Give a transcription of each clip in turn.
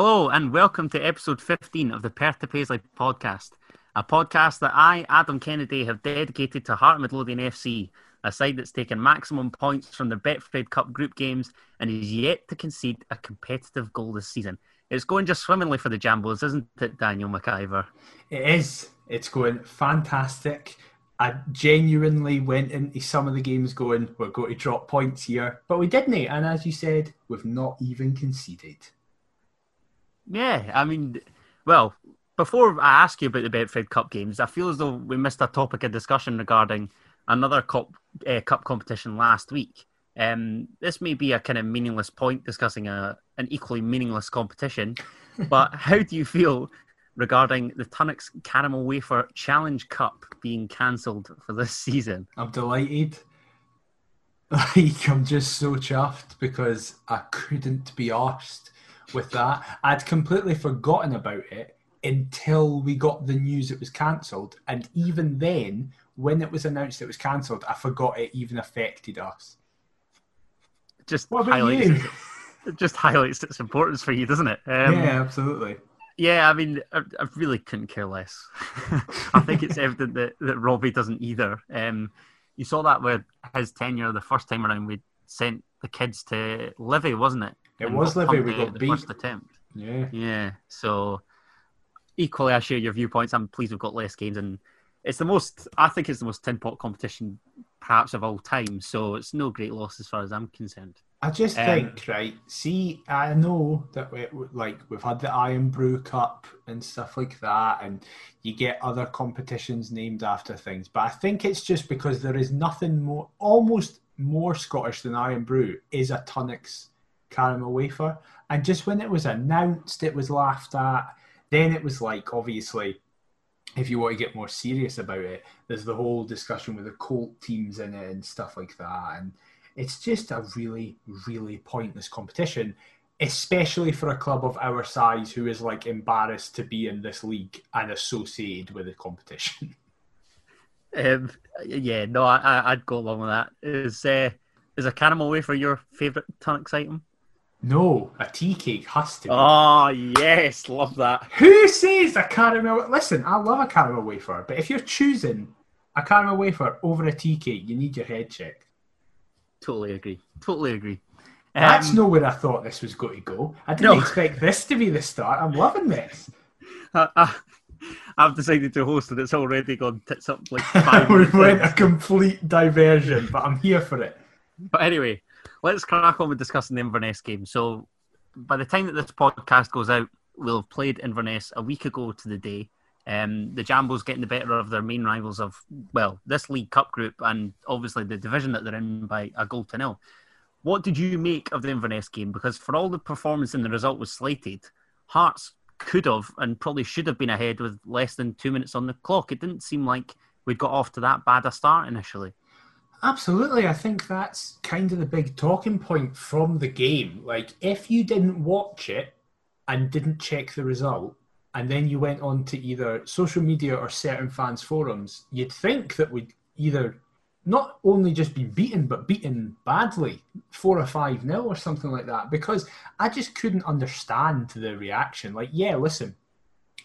Hello, and welcome to episode 15 of the Perth to Paisley podcast, a podcast that I, Adam Kennedy, have dedicated to Heart Midlothian FC, a side that's taken maximum points from the Betfred Cup group games and is yet to concede a competitive goal this season. It's going just swimmingly for the Jambos, isn't it, Daniel McIver? It is. It's going fantastic. I genuinely went into some of the games going, we're going to drop points here, but we didn't. And as you said, we've not even conceded. Yeah, I mean, well, before I ask you about the Betfred Cup games, I feel as though we missed a topic of discussion regarding another cup uh, cup competition last week. Um, this may be a kind of meaningless point discussing a an equally meaningless competition, but how do you feel regarding the Tunnocks Caramel Wafer Challenge Cup being cancelled for this season? I'm delighted. Like I'm just so chuffed because I couldn't be arsed with that. I'd completely forgotten about it until we got the news it was cancelled. And even then, when it was announced it was cancelled, I forgot it even affected us. Just What about highlights you? it just highlights its importance for you, doesn't it? Um, yeah, absolutely. Yeah, I mean, I, I really couldn't care less. I think it's evident that, that Robbie doesn't either. Um, you saw that with his tenure the first time around. We sent the kids to Livy, wasn't it? It was Livy, we got beat. first attempt. Yeah. Yeah, so equally, I share your viewpoints. I'm pleased we've got less games, and it's the most. I think it's the most tin pot competition, perhaps of all time. So it's no great loss as far as I'm concerned. I just Um, think, right? See, I know that we like we've had the Irn-Bru Cup and stuff like that, and you get other competitions named after things. But I think it's just because there is nothing more, almost more Scottish than Irn-Bru is a Tunnocks caramel wafer. And just when it was announced, it was laughed at. Then it was like, obviously, if you want to get more serious about it, there's the whole discussion with the colt teams in it and stuff like that. And it's just a really, really pointless competition, especially for a club of our size who is like embarrassed to be in this league and associated with the competition. Um, yeah, no, I, I'd go along with that. Is uh, is a caramel wafer your favourite Tunnocks item? No, a tea cake has to be. Oh yes, love that. Who says a caramel? Listen, I love a caramel wafer, but if you're choosing a caramel wafer over a tea cake, you need your head checked. Totally agree. Totally agree. That's Um, not where I thought this was going to go. I didn't No. expect this to be the start. I'm loving this. I, I, I've decided to host and it's already gone tits up like five we went a complete diversion, but I'm here for it. But anyway, let's crack on with discussing the Inverness game. So, by the time that this podcast goes out, we'll have played Inverness a week ago to the day. Um, the Jambos getting the better of their main rivals of, well, this League Cup group and obviously the division that they're in by a goal to nil. What did you make of the Inverness game? Because for all the performance and the result was slated, Hearts could have and probably should have been ahead with less than two minutes on the clock. It didn't seem like we'd got off to that bad a start initially. Absolutely. I think that's kind of the big talking point from the game. Like, if you didn't watch it and didn't check the result, and then you went on to either social media or certain fans' forums, you'd think that we'd either not only just be beaten, but beaten badly, four or five nil or something like that. Because I just couldn't understand the reaction. Like, yeah, listen,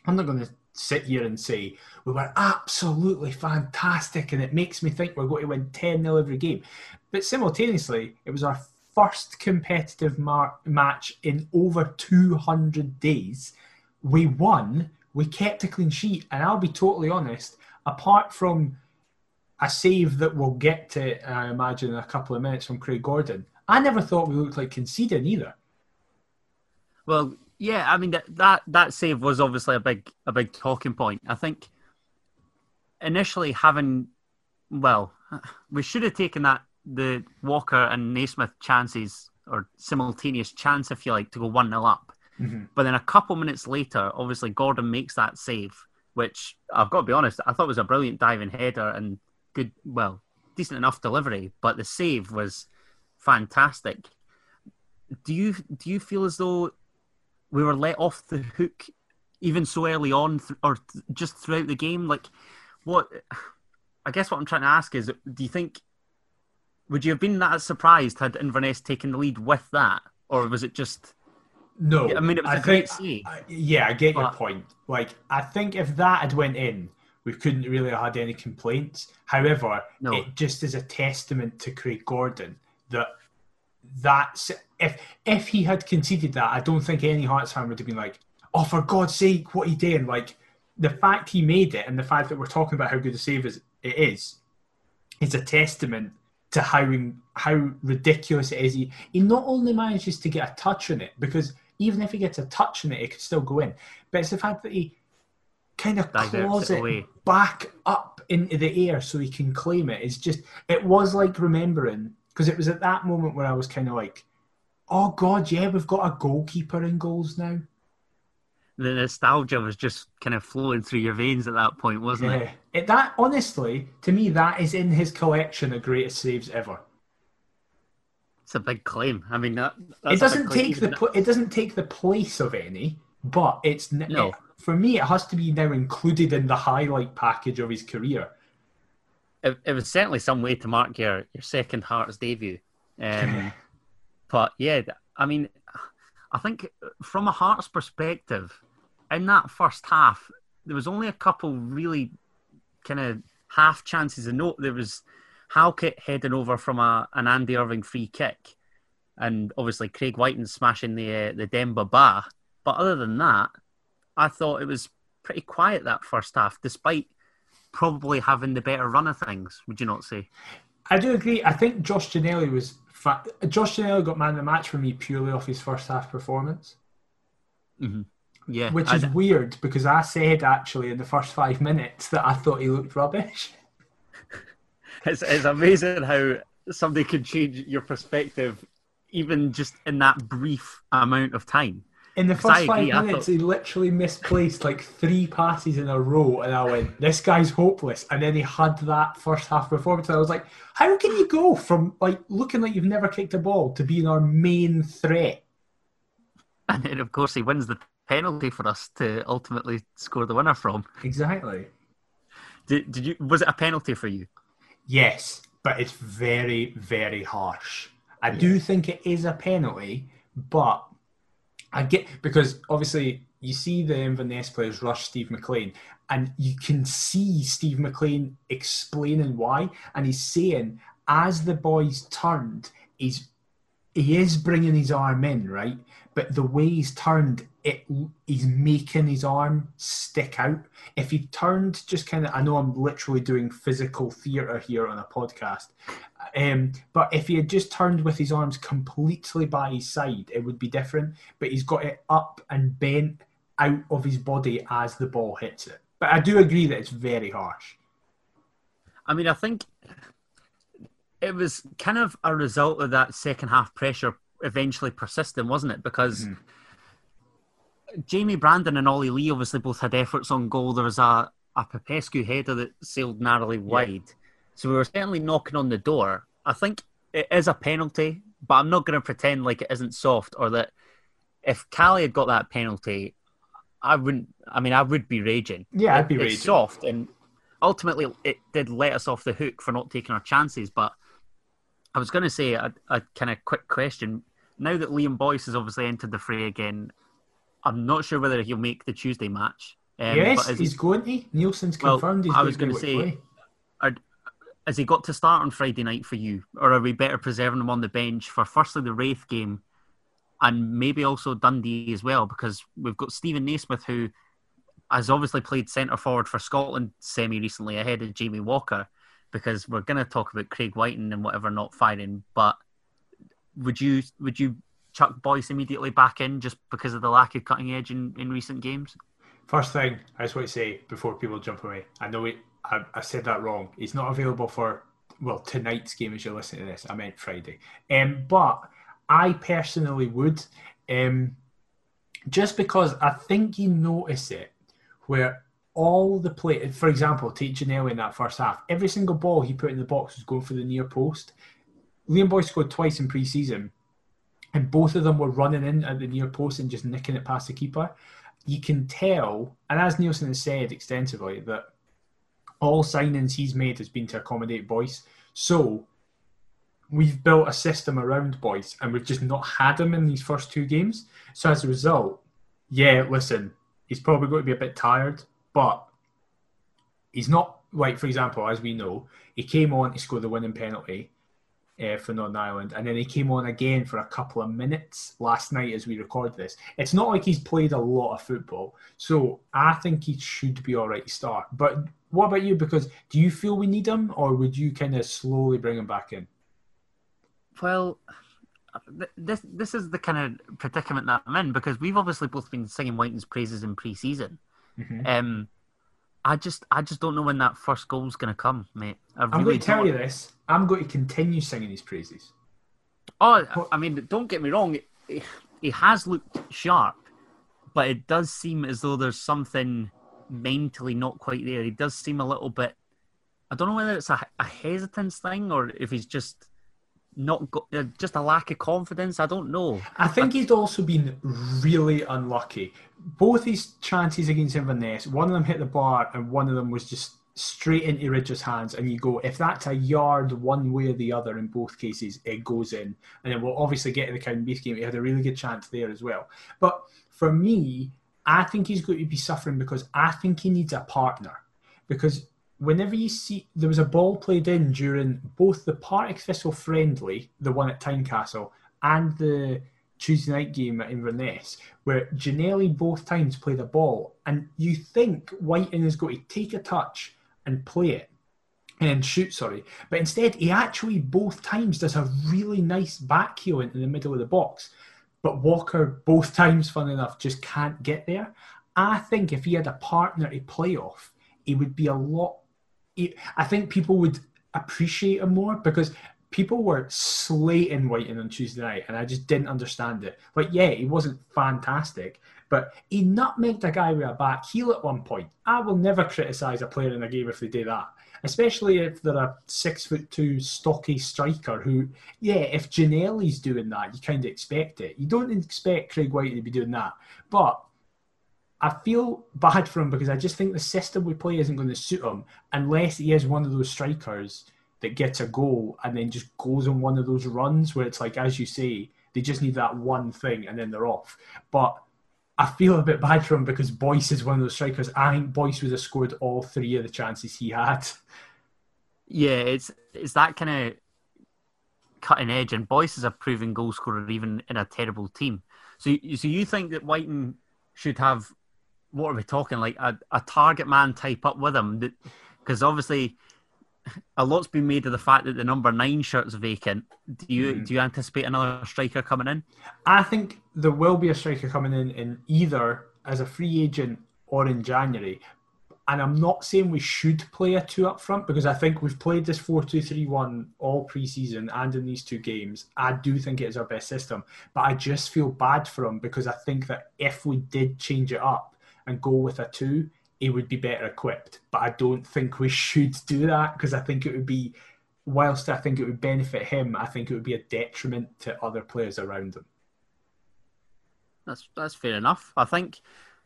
I'm not going to sit here and say we were absolutely fantastic and it makes me think we're going to win 10 0 every game. But simultaneously, it was our first competitive mar- match in over 200 days. We won, we kept a clean sheet, and I'll be totally honest, apart from a save that we'll get to, I imagine, in a couple of minutes from Craig Gordon, I never thought we looked like conceding either. Well, yeah, I mean that that, that save was obviously a big a big talking point. I think initially having well, we should have taken that the Walker and Naismith chances or simultaneous chance, if you like, to go one 0 up. Mhm. But then a couple minutes later, obviously Gordon makes that save, which I've got to be honest, I thought was a brilliant diving header and good, well, decent enough delivery. But the save was fantastic. Do you do you feel as though we were let off the hook even so early on, th- or th- just throughout the game? Like, what? I guess what I'm trying to ask is, do you think would you have been that surprised had Inverness taken the lead with that, or was it just No, I mean, it was I a great think- save. I- yeah, I get your point. Like, I think if that had went in, we couldn't really have had any complaints. However, No. it just is a testament to Craig Gordon that that's if if he had conceded that, I don't think any Hearts fan would have been like, "Oh, for God's sake, what he doing?" Like the fact he made it and the fact that we're talking about how good a save is, it is, is a testament to how how ridiculous it is. He, he not only manages to get a touch on it because even if he gets a touch on it, it could still go in. But it's the fact that he kind of claws it it away. back up into the air so he can claim it. It's just it was like remembering because it was at that moment where I was kind of like, "Oh God, yeah, we've got a goalkeeper in goals now." The nostalgia was just kind of flowing through your veins at that point, wasn't it? Yeah, it, that honestly, to me, that is in his collection of greatest saves ever. It's a big claim. I mean, that it doesn't take the pl- it doesn't take the place of any, but it's n- No. it- for me it has to be now included in the highlight package of his career. It, it was certainly some way to mark your, your second Hearts debut. Um, but yeah, I mean, I think from a Hearts perspective, in that first half, there was only a couple really kind of half chances of note. There was Halkett heading over from a, an Andy Irving free kick, and obviously Craig Wighton smashing the uh, the Demba Ba. But other than that, I thought it was pretty quiet that first half, despite probably having the better run of things. Would you not say? I do agree. I think Josh Ginnelly was fa- Josh Ginnelly got man of the match for me purely off his first half performance, mm-hmm. Yeah, which I- is weird because I said actually in the first five minutes that I thought he looked rubbish. it's, it's amazing how somebody can change your perspective even just in that brief amount of time. In the first five agree, I minutes, thought- he literally misplaced like three passes in a row, and I went, "This guy's hopeless." And then he had that first half performance, and I was like, "How can you go from like looking like you've never kicked a ball to being our main threat?" And then, of course, he wins the penalty for us to ultimately score the winner from. Exactly. Did, did you? Was it a penalty for you? Yes, but it's very, very harsh. I do think it is a penalty, but I get because obviously you see the Inverness players rush Steve McLean, and you can see Steve McLean explaining why, and he's saying as the boys turned, he's he is bringing his arm in, right? But the way he's turned, it he's making his arm stick out. If he turned just kind of, I know I'm literally doing physical theatre here on a podcast, um, but if he had just turned with his arms completely by his side, it would be different. But he's got it up and bent out of his body as the ball hits it. But I do agree that it's very harsh. I mean, I think it was kind of a result of that second half pressure eventually persisting, wasn't it? Because Jamie Brandon and Ollie Lee obviously both had efforts on goal. There was a, a Popescu header that sailed narrowly wide. So we were certainly knocking on the door. I think it is a penalty, but I'm not going to pretend like it isn't soft or that if Caley had got that penalty, I wouldn't. I mean, I would be raging. Yeah, I'd be It- raging. It's soft, and ultimately it did let us off the hook for not taking our chances. But I was going to say a, a kind of quick question. Now that Liam Boyce has obviously entered the fray again, I'm not sure whether he'll make the Tuesday match. Um, yes, he's going to. Neilson's Well, confirmed he's I was going gonna say- are, has he got to start on Friday night for you, or are we better preserving him on the bench for firstly the Raith game, and maybe also Dundee as well? Because we've got Stephen Naismith who has obviously played centre forward for Scotland semi recently ahead of Jamie Walker. Because we're going to talk about Craig Wighton and whatever not firing, but would you would you chuck Boyce immediately back in just because of the lack of cutting edge in, in recent games? First thing I just want to say before people jump away, I know it, I, I said that wrong. He's not available for well tonight's game as you're listening to this. I meant Friday. Um, but I personally would, um, just because I think you notice it where all the play, for example, take Ginnelly in that first half. Every single ball he put in the box was going for the near post. Liam Boyce scored twice in pre-season, and both of them were running in at the near post and just nicking it past the keeper you can tell, and as Neilson has said extensively, that all signings he's made has been to accommodate Boyce. So we've built a system around Boyce and we've just not had him in these first two games. So as a result, yeah, listen, he's probably going to be a bit tired, but he's not like, for example, as we know, he came on to score the winning penalty uh, for Northern Ireland, and then he came on again for a couple of minutes last night as we record this. It's not like he's played a lot of football, so I think he should be all right to start. But what about you? Because do you feel we need him, or would you kind of slowly bring him back in? Well, this this is the kind of predicament that I'm in because we've obviously both been singing Wighton's praises in pre-season. Mm-hmm. Um, I just I just don't know when that first goal's going to come, mate. I am going to tell don't... you this. I'm going to continue singing his praises. Oh, I mean, don't get me wrong. He has looked sharp, but it does seem as though there's something mentally not quite there. He does seem a little bit. I don't know whether it's a, a hesitance thing or if he's just not got uh, just a lack of confidence. I don't know. I think he's also been really unlucky. Both his chances against Inverness, one of them hit the bar and one of them was just straight into Ridgers' hands. And you go, if that's a yard one way or the other in both cases, it goes in. And then we'll obviously get to the Cowdenbeath game. He had a really good chance there as well. But for me, I think he's going to be suffering because I think he needs a partner. Because whenever you see there was a ball played in during both the Partick Thistle friendly, the one at Tynecastle, and the Tuesday night game at Inverness, where Ginnelly both times played a ball, and you think Wighton is going to take a touch and play it and shoot, sorry, but instead he actually both times does a really nice back heel into the middle of the box. But Walker both times, fun enough, just can't get there. I think if he had a partner to play off, he would be a lot I think people would appreciate him more because people were slating Wighton on Tuesday night, and I just didn't understand it. But yeah, he wasn't fantastic, but he nutmegged a guy with a back heel at one point. I will never criticise a player in a game if they do that, especially if they're a six foot two stocky striker who, yeah, if Ginnelly's doing that, you kind of expect it. You don't expect Craig Wighton to be doing that, but I feel bad for him because I just think the system we play isn't going to suit him unless he is one of those strikers that gets a goal and then just goes on one of those runs where it's like, as you say, they just need that one thing and then they're off. But I feel a bit bad for him because Boyce is one of those strikers. I think Boyce would have scored all three of the chances he had. Yeah, it's it's that kind of cutting edge, and Boyce is a proven goal scorer even in a terrible team. So, so you think that Wighton should have what are we talking like a, a target man type up with him? Because obviously, a lot's been made of the fact that the number nine shirt's vacant. Do you mm. do you anticipate another striker coming in? I think there will be a striker coming in in either as a free agent or in January. And I'm not saying we should play a two up front because I think we've played this 4 2 3 1 all preseason and in these two games. I do think it is our best system. But I just feel bad for him because I think that if we did change it up, and go with a two, he would be better equipped. But I don't think we should do that because I think it would be, whilst I think it would benefit him, I think it would be a detriment to other players around him. That's that's fair enough. I think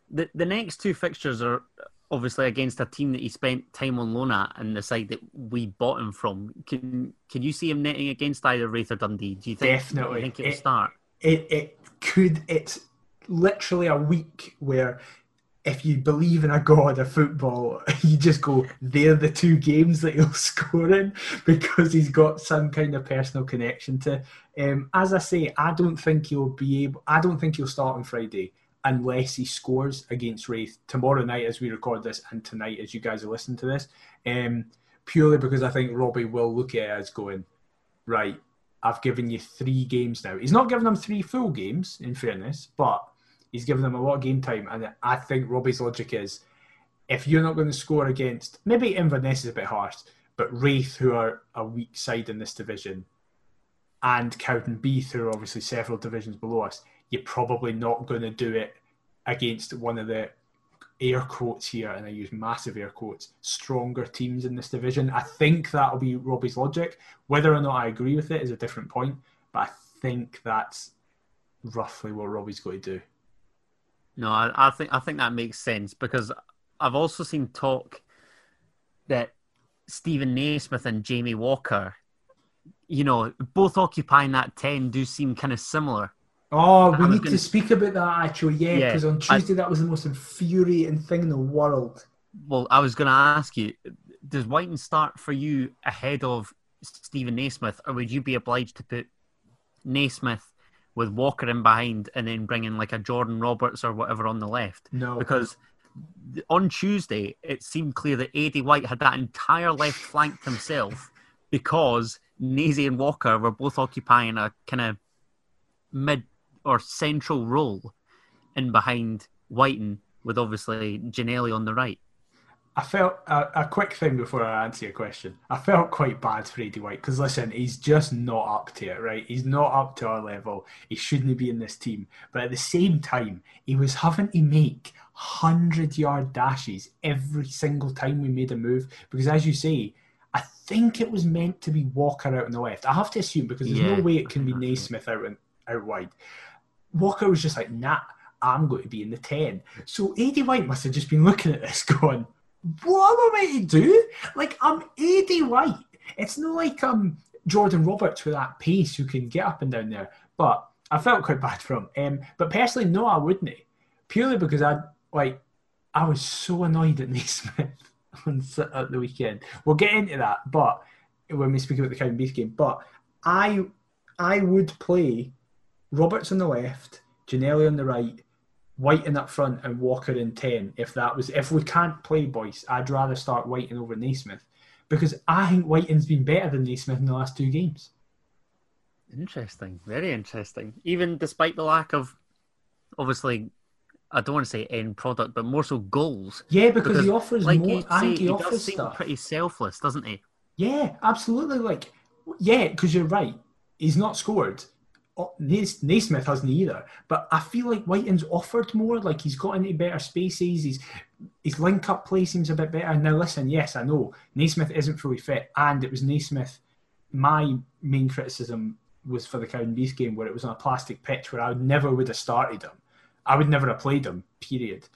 the the next two fixtures are obviously against a team that he spent time on loan at and the side that we bought him from. Can can you see him netting against either Raith or Dundee? Do you think definitely you think it'll it, start? It it could. It's literally a week where if you believe in a god of football, you just go, they're the two games that he'll score in because he's got some kind of personal connection to. Um, as I say, I don't think he'll be able. I don't think he'll start on Friday unless he scores against Raith tomorrow night as we record this, and tonight as you guys are listening to this. Um, purely because I think Robbie will look at it as going, right. I've given you three games now. He's not given them three full games, in fairness, but He's given them a lot of game time, and I think Robbie's logic is if you're not going to score against maybe Inverness is a bit harsh, but Raith, who are a weak side in this division, and Cowdenbeath, who are obviously several divisions below us, you're probably not going to do it against one of the air quotes here, and I use massive air quotes, stronger teams in this division. I think that'll be Robbie's logic. Whether or not I agree with it is a different point, but I think that's roughly what Robbie's going to do. No, I, I think I think that makes sense because I've also seen talk that Stephen Naismith and Jamie Walker you know, both occupying that 10 do seem kind of similar. Oh, we need gonna- to speak about that actually, yeah, Yeah, because on I- Tuesday that was the most infuriating thing in the world. Well, I was going to ask you, does Wighton start for you ahead of Stephen Naismith, or would you be obliged to put Naismith with Walker in behind and then bringing like a Jordan Roberts or whatever on the left? No, Because on Tuesday, it seemed clear that Aidy White had that entire left flank to himself because Nazy and Walker were both occupying a kind of mid or central role in behind Wighton, with obviously Ginnelly on the right. I felt a, a quick thing before I answer your question. I felt quite bad for Aidy White because listen, he's just not up to it, right? He's not up to our level. He shouldn't be in this team. But at the same time, he was having to make hundred yard dashes every single time we made a move because, as you say, I think it was meant to be Walker out on the left. I have to assume because there's Yeah, no way it can be I think that's Naismith out and out wide. Walker was just like, nah, I'm going to be in the 10. So Aidy White must have just been looking at this going, what am I to do? Like, I'm Aidy White. It's not like I'm Jordan Roberts with that pace who can get up and down there. But I felt quite bad for him. Um, but personally, no, I wouldn't. Purely because I, like, I was so annoyed at Naismith on at the weekend. We'll get into that, but when we speak about the and Beef game, but I, I would play Roberts on the left, Ginnelly on the right, Wighton up front, and Walker in ten. If that was, if we can't play Boyce, I'd rather start Wighton over Naismith because I think Wighton's been better than Naismith in the last two games. Interesting, very interesting. Even despite the lack of, obviously, I don't want to say end product, but more so goals. Yeah, because, Because, he offers Like more. I think he, he does offers seem stuff. pretty selfless, doesn't he? Yeah, absolutely. Like, yeah, because you're right. He's not scored. Naismith hasn't either. But I feel like Wighton's offered more. Like he's got into better spaces. He's his link up play seems a bit better. Now listen, yes, I know Naismith isn't fully fit, and it was Naismith. My main criticism was for the Cowdenbeath game where it was on a plastic pitch where I never would have started him. I would never have played him. Period.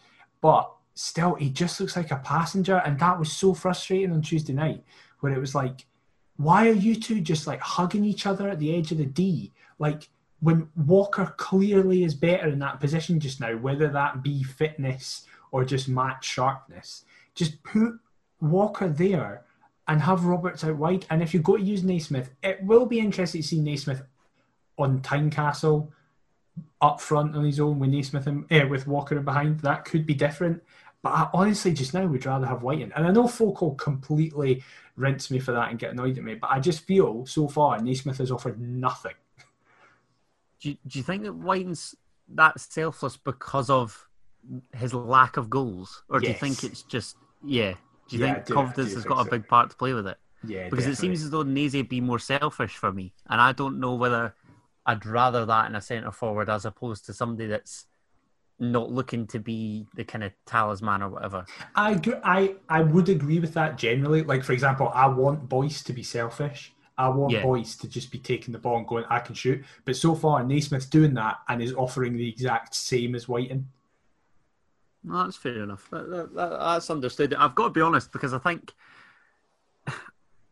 But still, he just looks like a passenger, and that was so frustrating on Tuesday night where it was like, why are you two just like hugging each other at the edge of the D? Like when Walker clearly is better in that position just now, whether that be fitness or just match sharpness, just put Walker there and have Roberts out wide. And if you go to use Naismith, it will be interesting to see Naismith on Tynecastle up front on his own with Naismith and eh, with Walker in behind. That could be different. But I honestly just now would rather have Wighton. And I know will completely rinse me for that and get annoyed at me, but I just feel so far Naismith has offered nothing. Do you, do you think that Wighton's that selfless because of his lack of goals, or do you think it's just yeah? Do you Yeah, think do- confidence has think got a big part to play with it? Yeah, Because it seems as though Naze be more selfish for me, and I don't know whether I'd rather that in a centre forward as opposed to somebody that's not looking to be the kind of talisman or whatever. I, I I would agree with that generally. Like for example, I want Boyce to be selfish. I want Yeah. Boyce to just be taking the ball and going, I can shoot. But so far, Naismith's doing that and is offering the exact same as Wighton. No, that's fair enough. That, that, that, that's understood. I've got to be honest because I think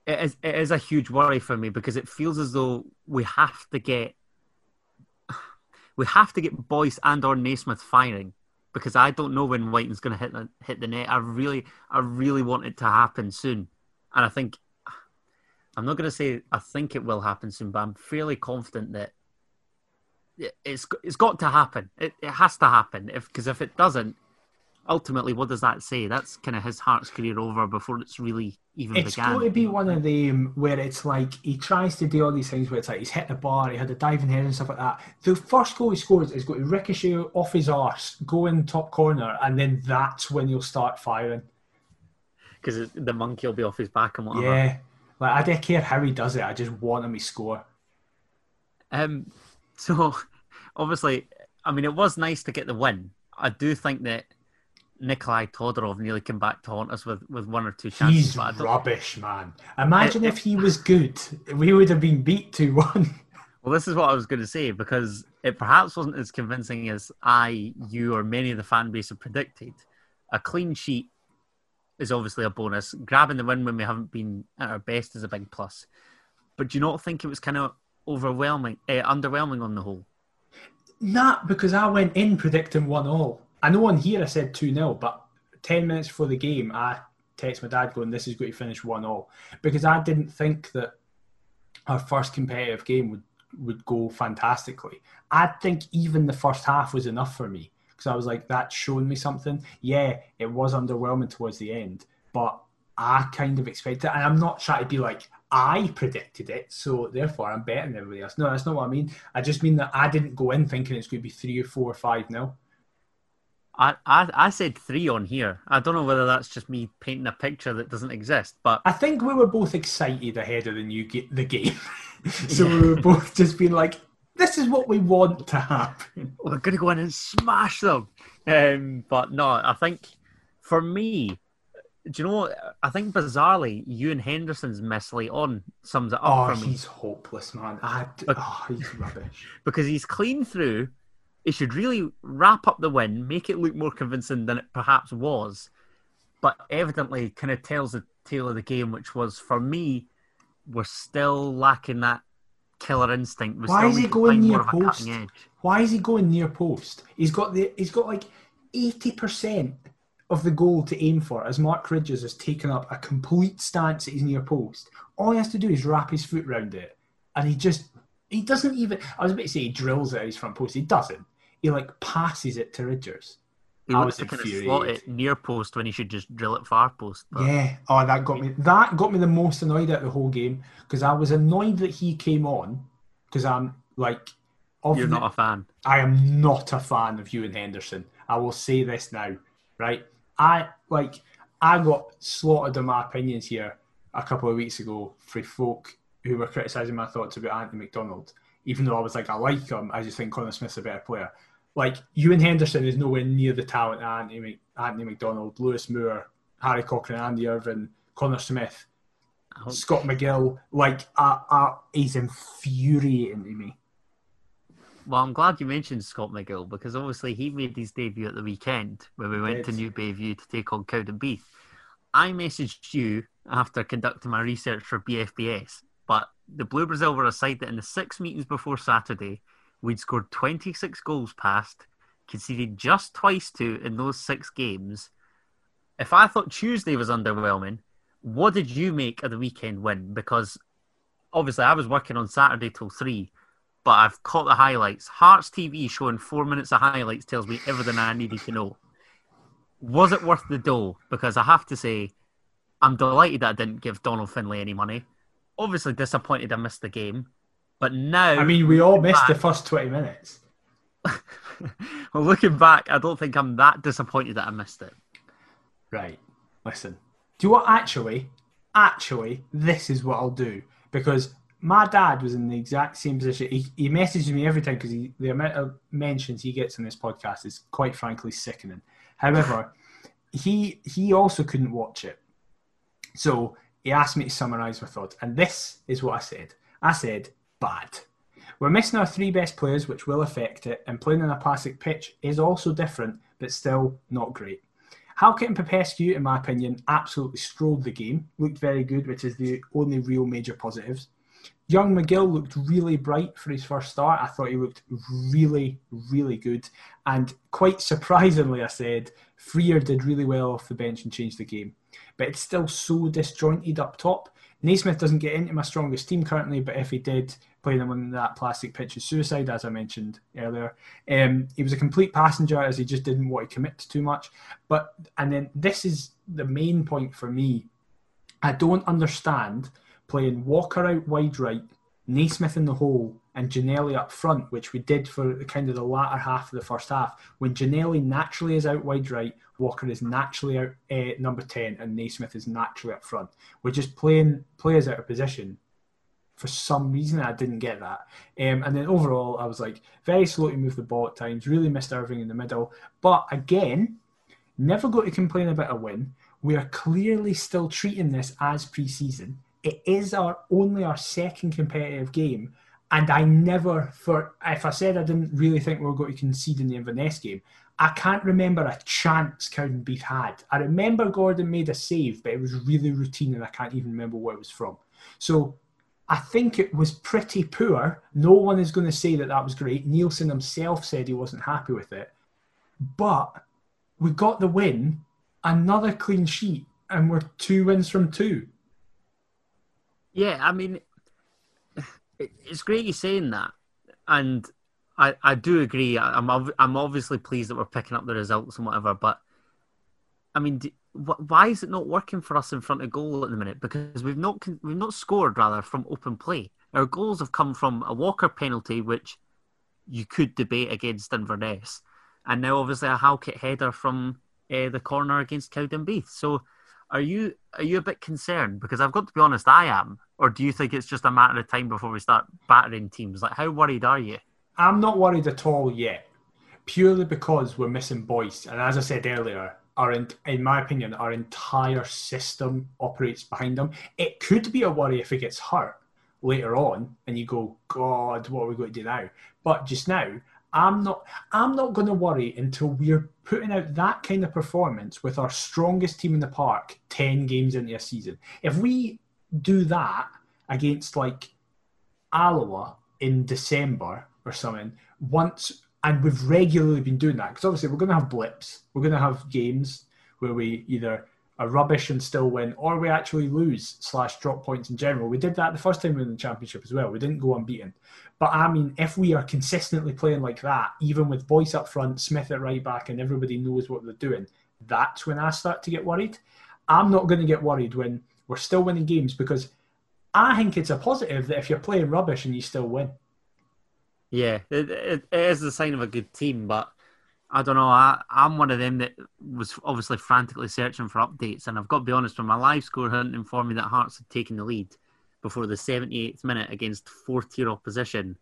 it is, it is a huge worry for me because it feels as though we have to get we have to get Boyce and or Naismith firing because I don't know when Wighton's going to hit the, hit the net. I really, I really want it to happen soon, and I think I'm not going to say I think it will happen soon, but I'm fairly confident that it- it's it's got to happen. It, it has to happen. If because if it doesn't, ultimately, what does that say? That's kind of his Hearts career over before it's really even It's began. got to be one of them where it's like he tries to do all these things where it's like he's hit the bar, he had a diving head and stuff like that. The first goal he scores is going to ricochet off his arse, go in top corner, and then that's when he'll start firing. because the monkey will be off his back and whatever. Yeah. Like I don't care how he does it, I just want him to score. Um, so obviously, I mean, it was nice to get the win. I do think that Nikolai Todorov nearly came back to haunt us with, with one or two chances. He's but rubbish, man. Imagine It- if he was good. We would have been beat 2 1. Well, this is what I was going to say because it perhaps wasn't as convincing as I, you, or many of the fan base have predicted. A clean sheet is obviously a bonus. Grabbing the win when we haven't been at our best is a big plus. but do you not think it was kind of overwhelming, uh, underwhelming on the whole? Not because I went in predicting one all. I know on here I said two 0 but ten minutes before the game, I text my dad going, "This is going to finish one all," because I didn't think that our first competitive game would would go fantastically. I think even the first half was enough for me because I was like, "That's showing me something." Yeah, it was underwhelming towards the end, but I kind of expected, and I'm not trying to be like I predicted it, so therefore I'm better than everybody else. No, that's not what I mean. I just mean that I didn't go in thinking it's going to be three or four or five nil. I, I, I said three on here. I don't know whether that's just me painting a picture that doesn't exist, but I think we were both excited ahead of the new ge- the game, so yeah. we were both just being like, "This is what we want to happen." We're going to go in and smash them. Um, but no, I think for me, do you know what? I think bizarrely, Ewan Henderson's miss late on sums it up oh, for me. he's hopeless, man. I, but, oh, he's rubbish. because he's clean through it should really wrap up the win, make it look more convincing than it perhaps was, but evidently kind of tells the tale of the game, which was for me, we're still lacking that killer instinct. We're Why is he going near post? Why is he going near post? He's got the he's got like eighty percent of the goal to aim for as Mark Ridgers has taken up a complete stance at his near post. All he has to do is wrap his foot round it, and he just he doesn't even. I was about to say he drills it at his front post. He doesn't he like passes it to Ridgers. He I was to kind of slot it near post when he should just drill it far post. But... Yeah. Oh, that got me. That got me the most annoyed at the whole game because I was annoyed that he came on because I'm like. You're not a fan. I am not a fan of Ewan Henderson. I will say this now, right? I like. I got slaughtered on my opinions here a couple of weeks ago for folk who were criticising my thoughts about Anthony McDonald. Even though I was like, I like him, I just think Connor Smith's a better player like Ewan Henderson is nowhere near the talent of Anthony, Anthony McDonald, Lewis Moore, Harry Cochrane, Andy Irving, Connor Smith, Scott McGill. Like, uh, uh, he's infuriating to me. Well, I'm glad you mentioned Scott McGill because obviously he made his debut at the weekend when we went to New Bayview to take on Cowdenbeath. I messaged you after conducting my research for BFBS, but the Blue Brazil were a side that in the six meetings before Saturday We'd scored 26 goals past, conceded just twice to in those six games. If I thought Tuesday was underwhelming, what did you make of the weekend win? Because obviously I was working on Saturday till three, but I've caught the highlights. Hearts TV showing four minutes of highlights tells me everything I needed to know. Was it worth the dough? Because I have to say, I'm delighted that I didn't give Donald Findlay any money. Obviously disappointed I missed the game. But now, I mean, we all missed back, the first twenty minutes. well, looking back, I don't think I'm that disappointed that I missed it. Right. Listen. Do you what? Actually, actually, this is what I'll do because my dad was in the exact same position. He, he messages me every time because the amount of mentions he gets on this podcast is quite frankly sickening. However, he he also couldn't watch it, so he asked me to summarise my thoughts, and this is what I said. I said bad. We're missing our three best players, which will affect it, and playing on a plastic pitch is also different, but still not great. Halkett and Popescu, in my opinion, absolutely strolled the game, looked very good, which is the only real major positives. Young McGill looked really bright for his first start. I thought he looked really, really good. And quite surprisingly, I said, Frear did really well off the bench and changed the game. But it's still so disjointed up top. Naismith doesn't get into my strongest team currently, but if he did, playing him on that plastic pitch is suicide, as I mentioned earlier. Um, he was a complete passenger as he just didn't want to commit to too much. But and then this is the main point for me. I don't understand playing Walker out wide right, Naismith in the hole, and Ginnelly up front, which we did for kind of the latter half of the first half. When Ginnelly naturally is out wide right, Walker is naturally out uh, number ten, and Naismith is naturally up front. We're just playing players out of position for some reason I didn't get that. Um, and then overall, I was like very slow to move the ball at times. Really missed Irving in the middle. But again, never got to complain about a win. We are clearly still treating this as pre-season. It is our only our second competitive game, and I never for if I said I didn't really think we were going to concede in the Inverness game, I can't remember a chance Cowdenbeath had. I remember Gordon made a save, but it was really routine, and I can't even remember where it was from. So I think it was pretty poor. No one is going to say that that was great. Neilson himself said he wasn't happy with it. But we got the win, another clean sheet, and we're two wins from two. Yeah, I mean, it's great you're saying that, and I, I do agree. I'm I'm obviously pleased that we're picking up the results and whatever, but I mean, why is it not working for us in front of goal at the minute? Because we've not we've not scored rather from open play. Our goals have come from a Walker penalty, which you could debate against Inverness, and now obviously a Halkett header from uh, the corner against Cowdenbeath. So, are you are you a bit concerned? Because I've got to be honest, I am. Or do you think it's just a matter of time before we start battering teams? Like, how worried are you? I'm not worried at all yet, purely because we're missing Boyce, and as I said earlier, in, my opinion, our entire system operates behind him. It could be a worry if he gets hurt later on, and you go, God, what are we going to do now? But just now, I'm not I'm not going to worry until we're putting out that kind of performance with our strongest team in the park 10 games into a season. If we do that against like Alloa in December or something once and we've regularly been doing that because obviously we're going to have blips. We're going to have games where we either are rubbish and still win or we actually lose slash drop points in general. We did that the first time we were in the championship as well. We didn't go unbeaten. But i mean if we are consistently playing like that even with boyce up front smith at right back and everybody knows what they're doing that's when i start to get worried. I'm not going to get worried when we're still winning games because i think it's a positive that if you're playing rubbish and you still win yeah, it, it, it is a sign of a good team, but I don't know. I, I'm one of them that was obviously frantically searching for updates, and I've got to be honest, when my live score hadn't informed me that Hearts had taken the lead before the 78th minute against fourth tier opposition,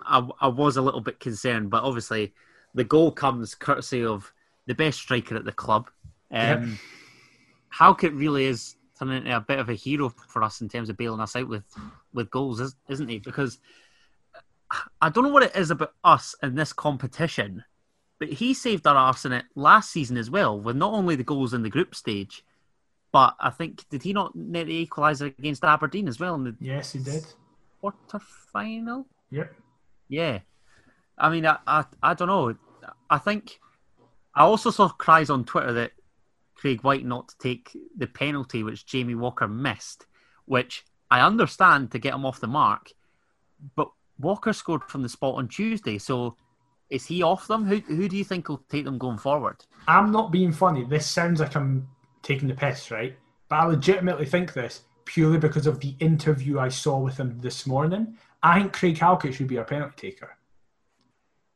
I, I was a little bit concerned. But obviously, the goal comes courtesy of the best striker at the club. Um, yep. it really is turning into a bit of a hero for us in terms of bailing us out with, with goals, isn't he? Because I don't know what it is about us in this competition, but he saved our arse in it last season as well, with not only the goals in the group stage, but I think did he not net the equaliser against Aberdeen as well? In the yes, he did. Quarter final. Yep. Yeah, I mean, I, I, I don't know. I think I also saw cries on Twitter that Craig Wighton to take the penalty which Jamie Walker missed, which I understand to get him off the mark, but Walker scored from the spot on Tuesday, so is he off them? Who who do you think will take them going forward? I'm not being funny. This sounds like I'm taking the piss, right? But I legitimately think this purely because of the interview I saw with him this morning. I think Craig Halkett should be our penalty taker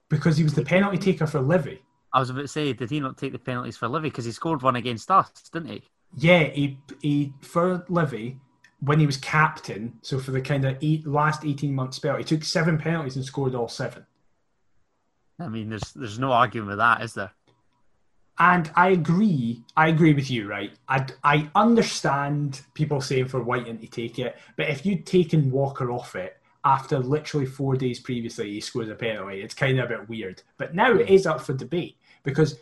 because he was the penalty taker for Livy. I was about to say, did he not take the penalties for Livy because he scored one against us, didn't he? Yeah, he he for Livy when he was captain, so for the kind of eight, last 18 month spell, he took seven penalties and scored all seven. I mean, there's there's no arguing with that, is there? And I agree. I agree with you, right? I, I understand people saying for Wighton to take it, but if you'd taken Walker off it after literally four days previously, he scores a penalty. It's kind of a bit weird. But now it hmm. is up for debate because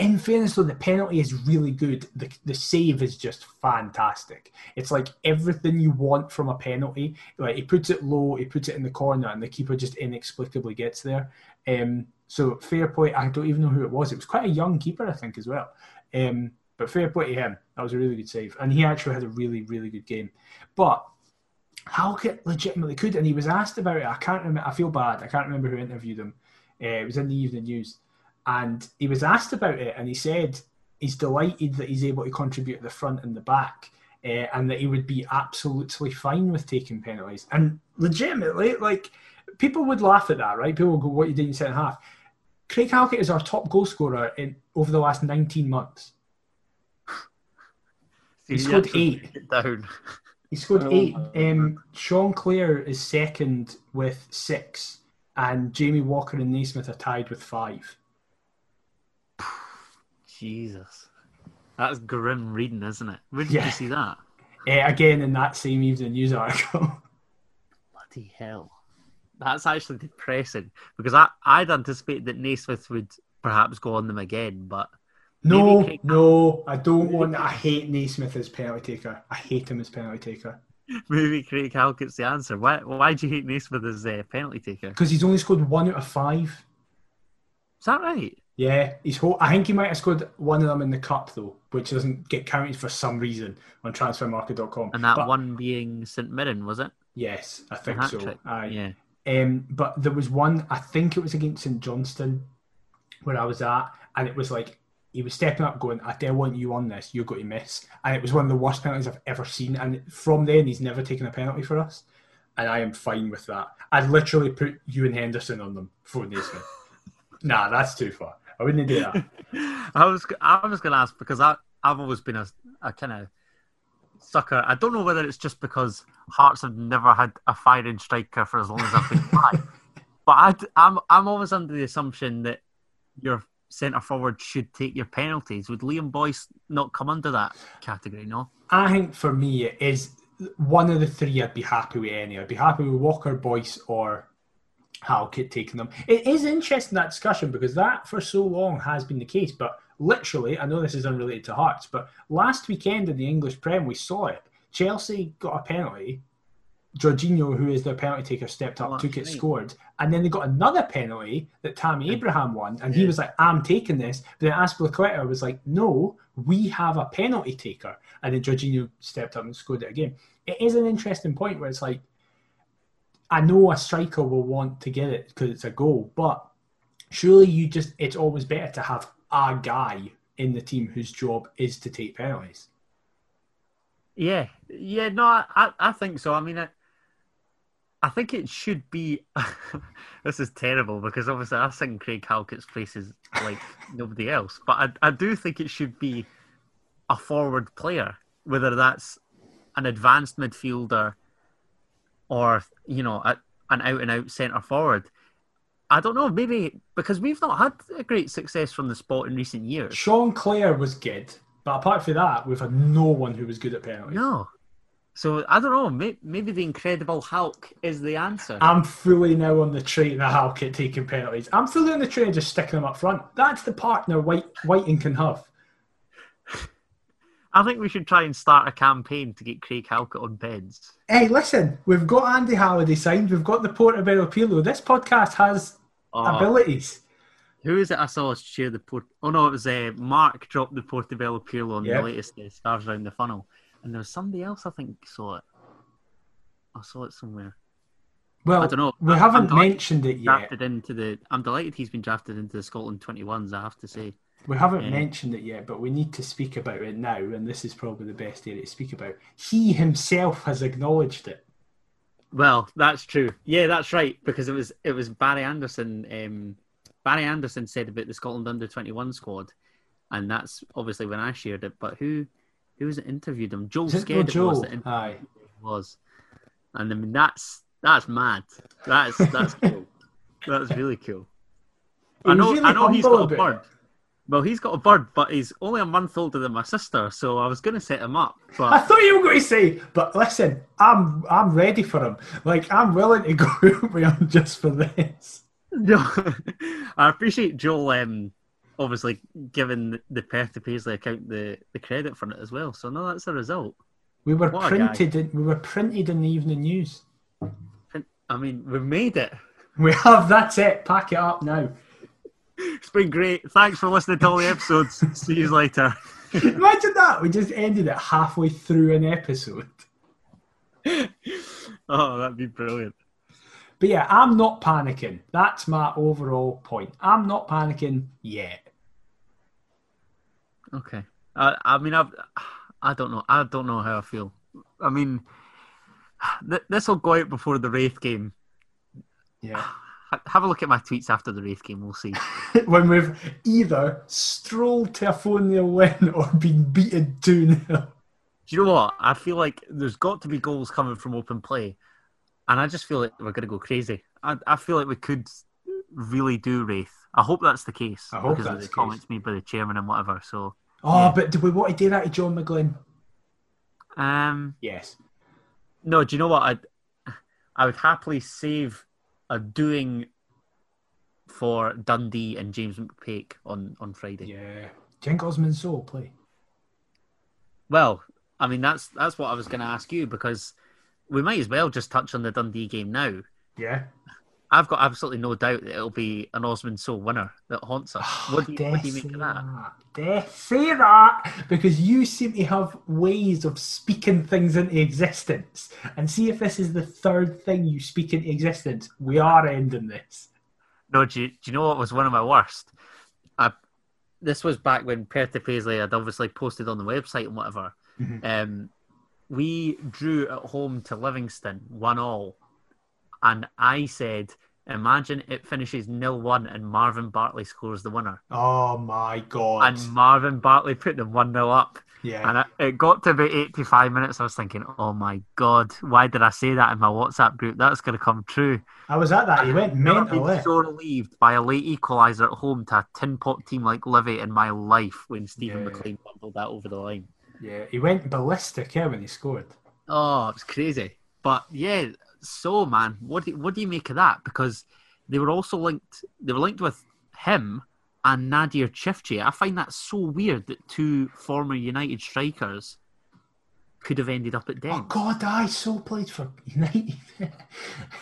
in fairness, though, the penalty is really good. The, the save is just fantastic. It's like everything you want from a penalty. Like he puts it low, he puts it in the corner, and the keeper just inexplicably gets there. Um, so fair play. I don't even know who it was. It was quite a young keeper, I think, as well. Um, but fair play to him. That was a really good save, and he actually had a really, really good game. But Halkett legitimately could, and he was asked about it. I can't remember. I feel bad. I can't remember who interviewed him. Uh, it was in the evening news and he was asked about it, and he said he's delighted that he's able to contribute at the front and the back, uh, and that he would be absolutely fine with taking penalties. And legitimately, like people would laugh at that, right? People would go, "What you did in second half?" Craig Halkett is our top goal scorer in over the last 19 months. He scored eight. Down. He scored oh, eight. Um, Sean Clare is second with six, and Jamie Walker and Naismith are tied with five. Jesus. That's grim reading, isn't it? Where did yeah. you see that? Uh, again, in that same evening news article. Bloody hell. That's actually depressing because I, I'd anticipate that Naismith would perhaps go on them again, but. No, no, I don't want. I hate Naismith as penalty taker. I hate him as penalty taker. Maybe Craig Halkett's the answer. Why? Why do you hate Naismith as a penalty taker? Because he's only scored one out of five. Is that right? Yeah, he's. Ho- I think he might have scored one of them in the cup though, which doesn't get counted for some reason on transfermarkt.com. And that But- one being St Mirren, was it? Yes, I think so. Aye. Yeah. Um, but there was one, I think it was against St Johnstone, where I was at, and it was like he was stepping up, going, "I don't want you on this. You're going to miss." And it was one of the worst penalties I've ever seen. And from then, he's never taken a penalty for us, and I am fine with that. I'd literally put you and Henderson on them for Naismith. nah, that's too far. I wouldn't do that. I was I was going to ask because I I've always been a, a kind of sucker. I don't know whether it's just because Hearts have never had a firing striker for as long as I've been alive, but I, I'm I'm always under the assumption that your centre forward should take your penalties. Would Liam Boyce not come under that category? No. I think for me, it is one of the three I'd be happy with any. I'd be happy with Walker, Boyce, or Halkett taking them. It is interesting that discussion because that for so long has been the case. But literally, I know this is unrelated to Hearts, but last weekend in the English Prem, we saw it. Chelsea got a penalty. Jorginho, who is their penalty taker, stepped up, Oh, took it, right. scored, and then they got another penalty that Tammy Abraham won, and he was like, "I'm taking this." But then Azpilicueta was like, "No, we have a penalty taker," and then Jorginho stepped up and scored it again. It is an interesting point where it's like, I know a striker will want to get it because it's a goal, but surely you just—it's always better to have a guy in the team whose job is to take penalties. Yeah, yeah, no, I, I, I think so. I mean, I, I think it should be. this is terrible because obviously I think Craig Halkett's place is like nobody else, but I, I do think it should be a forward player, whether that's an advanced midfielder or you know a, an out and out centre forward. I don't know, maybe because we've not had a great success from the spot in recent years. Sean Clare was good, but apart from that, we've had no one who was good at penalties. No. So I don't know. Maybe, maybe the Incredible Hulk is the answer. I'm fully now on the train of Halkett taking penalties. I'm fully on the train of just sticking them up front. That's the partner White Wighton can have. I think we should try and start a campaign to get Craig Halkett on beds. Hey, listen, we've got Andy Halliday signed. We've got the Portobello Pirlo. This podcast has Oh, abilities. who is it I saw us share the port? Oh no, it was uh, Mark dropped the Portobello Pirlo on Yep. the latest uh, Stars Round the Funnel, and there was somebody else I think saw it. I saw it somewhere. Well, I don't know. we haven't mentioned it yet. Drafted into the. I'm delighted he's been drafted into the Scotland 21s. I have to say. We haven't Yeah. mentioned it yet, but we need to speak about it now, and this is probably the best area to speak about. He himself has acknowledged it. Well, that's true. Yeah, that's right. Because it was it was Barry Anderson. Um, Barry Anderson said about the Scotland under twenty one squad, and that's obviously when I shared it. But who who was it interviewed him? Joel it it was Joel? that Aye. was, and I mean that's that's mad. That's that's cool. That's really cool. I know really I know he's got a bird. Well, he's got a bird, but he's only a month older than my sister, so I was going to set him up. I thought you were going to say, but listen, I'm I'm ready for him. Like I'm willing to go him just for this. No, I appreciate Joel. Um, obviously giving the Perth to Paisley account the, the credit for it as well. So no, that's a result. We were What printed. In, we were printed in the evening news. I mean, we made it. We have. That's it. Pack it up now. It's been great. Thanks for listening to all the episodes. See you later. Imagine that. We just ended it halfway through an episode. Oh, that'd be brilliant. But yeah, I'm not panicking. That's my overall point. I'm not panicking yet. Okay. I, I mean, I've, I don't know. I don't know how I feel. I mean, th- this will go out before the Raith game. Yeah. Ha- Have a look at my tweets after the Raith game. We'll see. when we've either strolled to a 4 0 win or been beaten 2 0. Do you know what? I feel like there's got to be goals coming from open play, and I just feel like we're going to go crazy. I, I feel like we could really do Raith. I hope that's the case I hope because of that's the the comments made by the chairman and whatever. So, Oh, Yeah. but do we want to do that to John McGlynn? um, Yes. no. Do you know what? I I would happily save a doing for Dundee and James McPake on on Friday. Yeah. Cenk Osman Sow play. Well, I mean that's that's what I was going to ask you because we might as well just touch on the Dundee game now. Yeah. I've got absolutely no doubt that it'll be an Osman Sow winner that haunts us. What do you, what do you make of that? Dare say that because you seem to have ways of speaking things into existence. And see if this is the third thing you speak into existence. We are ending this. No, do you, do you know what was one of my worst? I, this was back when Perth Paisley had obviously posted on the website and whatever. Mhm. Um, we drew at home to Livingston, one all. And I said, imagine it finishes nil one and Marvin Bartley scores the winner. Oh my god. And Marvin Bartley put them 1 0 up. yeah. And it, it got to about 85 minutes. I was thinking, oh my God, why did I say that in my WhatsApp group? That's going to come true. I was at that. He went mental. been eh? so relieved by a late equaliser at home to a tin pot team like Livy in my life when Stephen Yeah. McLean bundled that over the line. Yeah, he went ballistic yeah, when he scored. Oh, it was crazy. But yeah, so man, what do, what do you make of that? Because they were also linked. They were linked with him and Nadir Ciftci. I find that so weird that two former United strikers could have ended up at Oh God, I so played for United.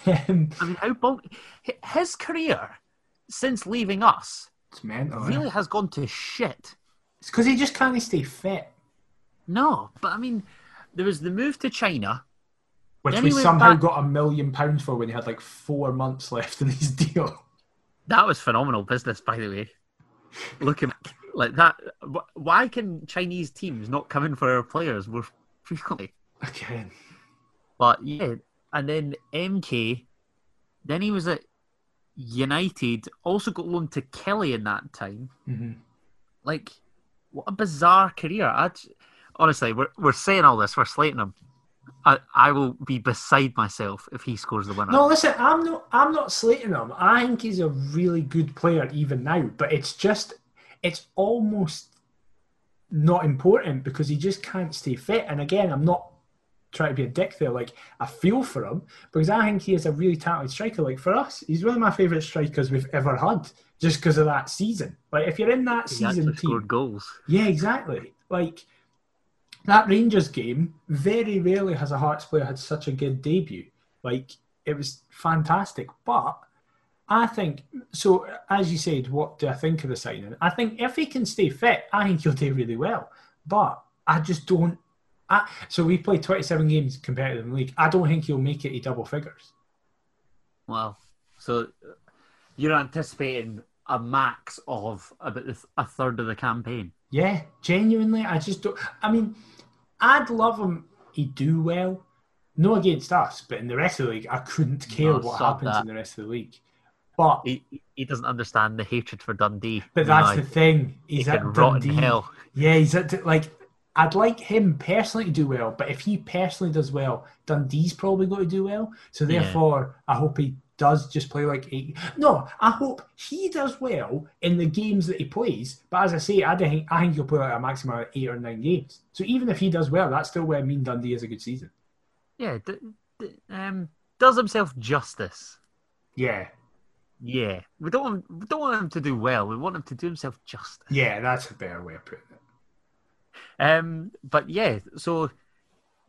um, I mean, how bon- his career since leaving us it's mental. really has gone to shit. It's because he just can't stay fit, No, but I mean, there was the move to China. Which Then we somehow back- got a million pounds for when he had like four months left in his deal. That was phenomenal business, by the way. Looking like that, why can Chinese teams not come in for our players more frequently? Again, But yeah, and then MK, then he was at United, also got loaned to Kelly in that time. Mhm. Like, what a bizarre career. I honestly, we're we're saying all this, we're slating him. I, I will be beside myself if he scores the winner. no, listen, I'm not. I'm not slating him. I think he's a really good player even now, but it's just, it's almost not important because he just can't stay fit. And again, I'm not trying to be a dick there. Like I feel for him because I think he is a really talented striker. Like for us, he's one of my favourite strikers we've ever had, just because of that season. Like if you're in that he season team, scored goals. yeah, exactly. Like that Rangers game, very rarely has a Hearts player had such a good debut. Like it was fantastic. But I think so. As you said, what do I think of the signing? I think if he can stay fit, I think he'll do really well. But I just don't. I, so we played 27 games competitive in the league. I don't think he'll make it to double figures. Wow. So you're anticipating a max of about a third of the campaign. Yeah, genuinely, I just don't. I mean, I'd love him. He'd do well. No against us, but in the rest of the league, I couldn't care No, what happens that. in the rest of the league. But He he doesn't understand the hatred for Dundee. but that's know, the thing. He's at Dundee. hell. Yeah, he's at like. I'd like him personally to do well, but if he personally does well, Dundee's probably going to do well. So Yeah. therefore, I hope he does just play like eight. No, I hope he does well in the games that he plays. But as I say, I think I think he'll play like a maximum of eight or nine games. So even if he does well, that's still where mean Dundee is a good season. Yeah, d- d- um, does himself justice. Yeah, Yeah, we don't want, we don't want him to do well. We want him to do himself justice. yeah, that's a better way of putting it. Um, but yeah, so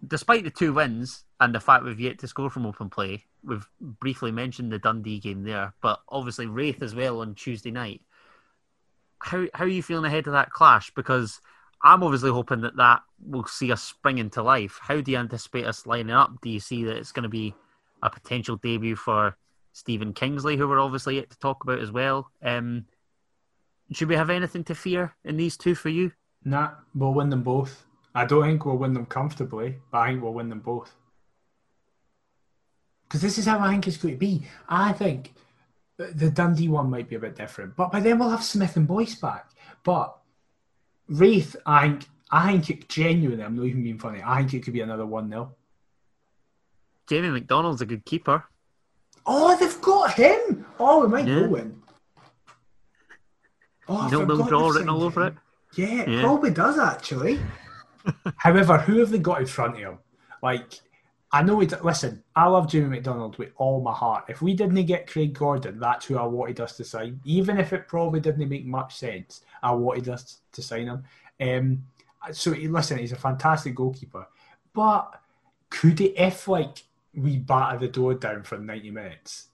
despite the two wins and the fact we've yet to score from open play, we've briefly mentioned the Dundee game there, but obviously Raith as well on Tuesday night. How how are you feeling ahead of that clash? Because I'm obviously hoping that that will see us spring into life. How do you anticipate us lining up? Do you see that it's going to be a potential debut for Stephen Kingsley, who we're obviously yet to talk about as well? Um, should we have anything to fear in these two for you? Nah, we'll win them both. I don't think we'll win them comfortably, but I think we'll win them both. Because this is how I think it's going to be. I think the Dundee one might be a bit different, but by then we'll have Smith and Boyce back. But Raith, I think, I think it genuinely, I'm not even being funny, I think it could be another 1 0. Jamie McDonald's a good keeper. Oh, they've got him! Oh, we might Yeah. go in. Oh, nil forgot draw written all over it. Yeah, it Yeah. probably does actually. However, who have they got in front of him? Like, I know it. Listen, I love Jamie McDonald with all my heart. If we didn't get Craig Gordon, that's who I wanted us to sign. Even if it probably didn't make much sense, I wanted us to sign him. Um, so listen, he's a fantastic goalkeeper. But could he, if like we batter the door down for 90 minutes,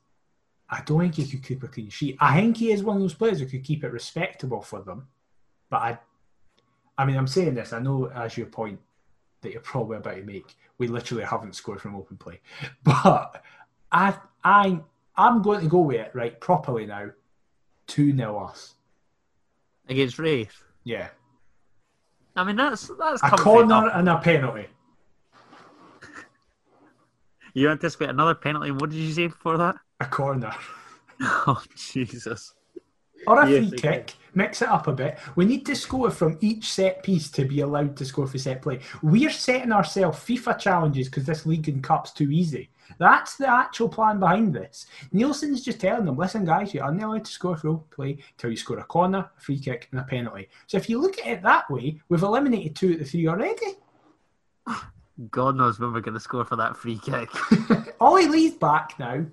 I don't think he could keep a clean sheet. I think he is one of those players who could keep it respectable for them. But I, I mean, I'm saying this. I know as your point that you're probably about to make, we literally haven't scored from open play. But I, I, I'm going to go with it right properly now. Two 0 us against Raith. Yeah, I mean that's that's a corner and a penalty. You anticipate another penalty? What did you say before that? A corner. Oh Jesus! Or a Yes, free kick, mix it up a bit. We need to score from each set piece to be allowed to score for set play. We're setting ourselves FIFA challenges because this league and cup's too easy. That's the actual plan behind this. Neilson's just telling them, listen, guys, you're only allowed to score for play till you score a corner, a free kick, and a penalty. So if you look at it that way, we've eliminated two of the three already. God knows when we're going to score for that free kick. Ollie Lee's back now.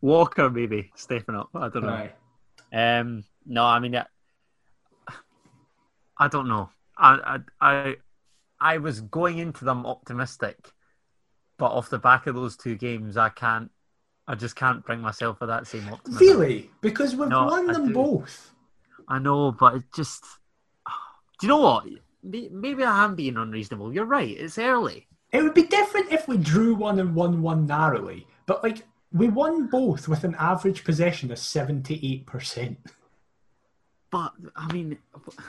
Walker maybe stepping up. I don't know. Aye. Um, no, I mean, I, I don't know. I, I, I, I was going into them optimistic, but off the back of those two games, I can't. I just can't bring myself for that same optimism. Really? Because we've No, won I them do. both. I know, but it just. Do you know what? Maybe I am being unreasonable. You're right. It's early. It would be different if we drew one and won one narrowly, but like we won both with an average possession of seventy-eight percent. But I mean,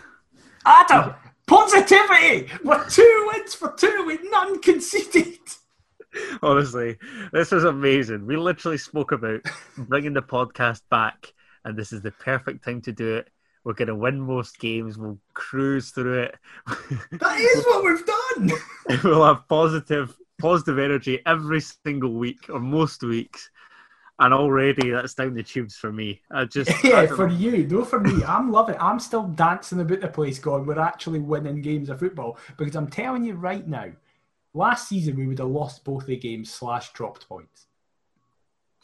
Adam, positivity. We're two wins for two with none conceded. honestly, this is amazing. We literally spoke about bringing the podcast back, and this is the perfect time to do it. We're going to win most games. We'll cruise through it. That is what we've done. we'll have positive, positive energy every single week or most weeks. And already that's down the tubes for me. I just yeah, don't for know. you, no, for me. I'm loving. it. I'm still dancing about the place, going. We're actually winning games of football because I'm telling you right now. Last season we would have lost both the games slash dropped points.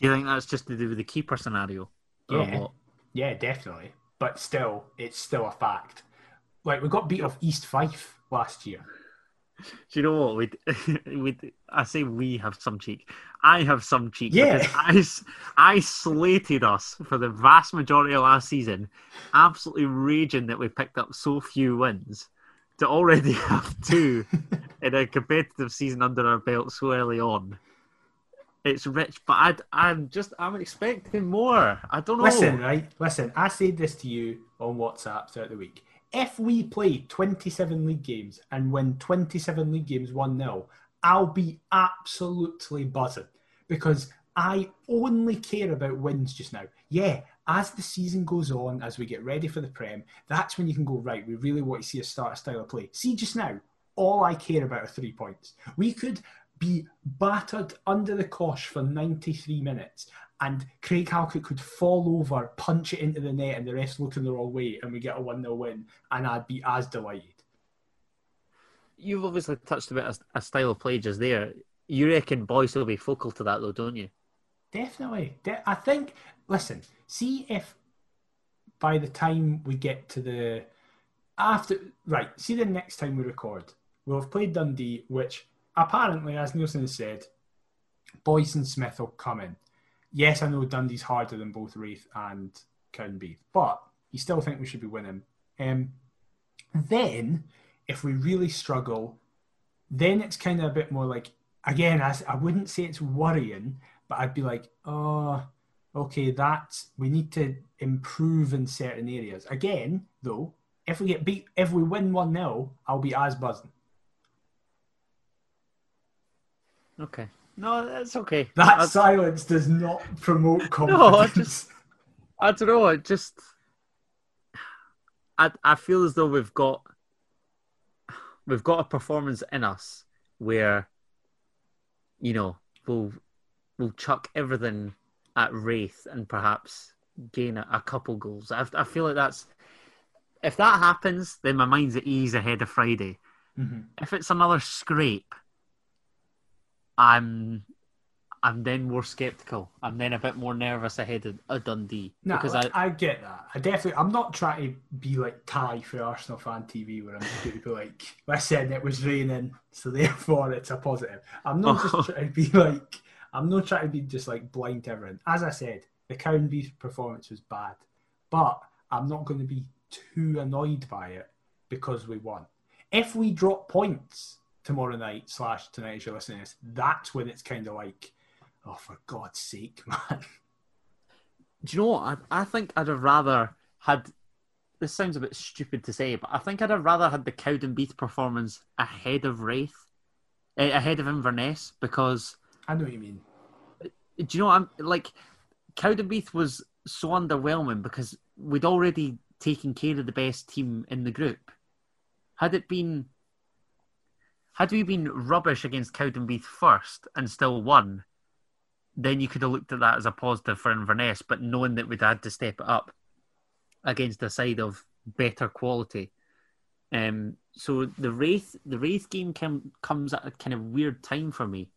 Do you think that's just to do with the keeper scenario? Yeah. Yeah, definitely. But still, it's still a fact. Like we got beat off East Fife last year. Do you know what? We'd, we'd, I say we have some cheek. I have some cheek. Yeah. I, I, I slated us for the vast majority of last season, absolutely raging that we picked up so few wins to already have two in a competitive season under our belt so early on. It's rich, but I'd, I'm just I'm expecting more. I don't know. Listen, right? Listen, I said this to you on WhatsApp throughout the week. If we play 27 league games and win 27 league games 1 0, I'll be absolutely buzzing because I only care about wins just now. Yeah, as the season goes on, as we get ready for the Prem, that's when you can go, right, we really want to see a start style of play. See, just now, all I care about are three points. We could be battered under the cosh for 93 minutes and Craig Halkett could fall over, punch it into the net, and the rest looking the wrong way, and we get a 1 0 win, and I'd be as delighted. You've obviously touched about a, a style of play just there. You reckon boys will be focal to that though, don't you? Definitely. De- I think, listen, see if by the time we get to the. After. Right, see the next time we record, we'll have played Dundee, which apparently, as Neilson has said, Boyce and Smith will come in. Yes, I know Dundee's harder than both Raith and Cowdenbeath, but you still think we should be winning. Um, then, if we really struggle, then it's kind of a bit more like, again, I, I wouldn't say it's worrying, but I'd be like, oh, okay, that's, we need to improve in certain areas. Again, though, if we get beat, if we win 1 0, I'll be as buzzing. Okay. No, that's okay. That silence does not promote confidence. No, I just- I don't know. I just, I I feel as though we've got, we've got a performance in us where, you know, we'll we'll chuck everything at Raith and perhaps gain a, a couple goals. I I feel like that's if that happens, then my mind's at ease ahead of Friday. Mhm. If it's another scrape, I'm I'm then more skeptical. I'm then a bit more nervous ahead of a Dundee No, because I, I, get that. I definitely. I'm not trying to be like Ty for Arsenal fan TV, where I'm just going to be like, "Listen, it was raining, so therefore it's a positive." I'm not just trying to be like. I'm not trying to be just like blind to everyone. As I said, the Cownby performance was bad, but I'm not going to be too annoyed by it because we won. If we drop points tomorrow night slash tonight, as you're listening to this, that's when it's kind of like, oh, for God's sake, man. do you know what? I, I think I'd have rather had. This sounds a bit stupid to say, but I think I'd have rather had the Cowdenbeath performance ahead of Raith, eh, ahead of Inverness, because I know what you mean. do you know what I'm like? Cowdenbeath was so underwhelming because we'd already taken care of the best team in the group. Had it been, had we been rubbish against Cowdenbeath first and still won, then you could have looked at that as a positive for Inverness. But knowing that we'd had to step it up against a side of better quality, um, so the Raith, the Raith game com- comes at a kind of weird time for me.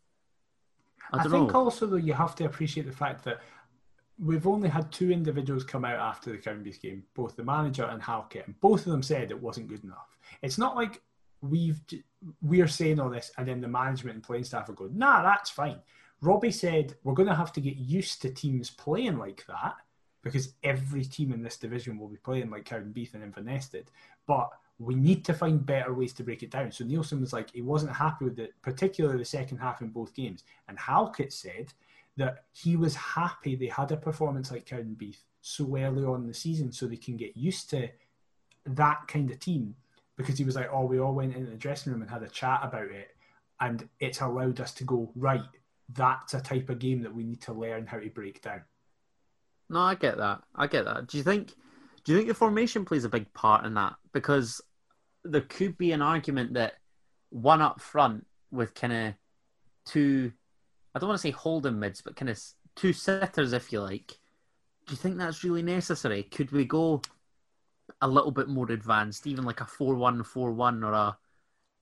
I I, think know. also though you have to appreciate the fact that we've only had two individuals come out after the Cowdenbeath game, both the manager and Halkett, and both of them said it wasn't good enough. It's not like we've we're saying all this and then the management and playing staff are going, nah, that's fine. Robbie said we're going to have to get used to teams playing like that because every team in this division will be playing like Cowdenbeath and Inverness did. But we need to find better ways to break it down. So Neilson was like, he wasn't happy with it, particularly the second half in both games. And Halkett said that he was happy they had a performance like Cowdenbeath so early on in the season so they can get used to that kind of team because he was like, oh, we all went into the dressing room and had a chat about it. And it's allowed us to go, right, that's a type of game that we need to learn how to break down. No, I get that. I get that. Do you think do you think the formation plays a big part in that? Because there could be an argument that one up front with kind of two I don't want to say holding mids, but kind of two sitters, if you like. Do you think that's really necessary? Could we go a little bit more advanced, even like a 4 1 4 1 or a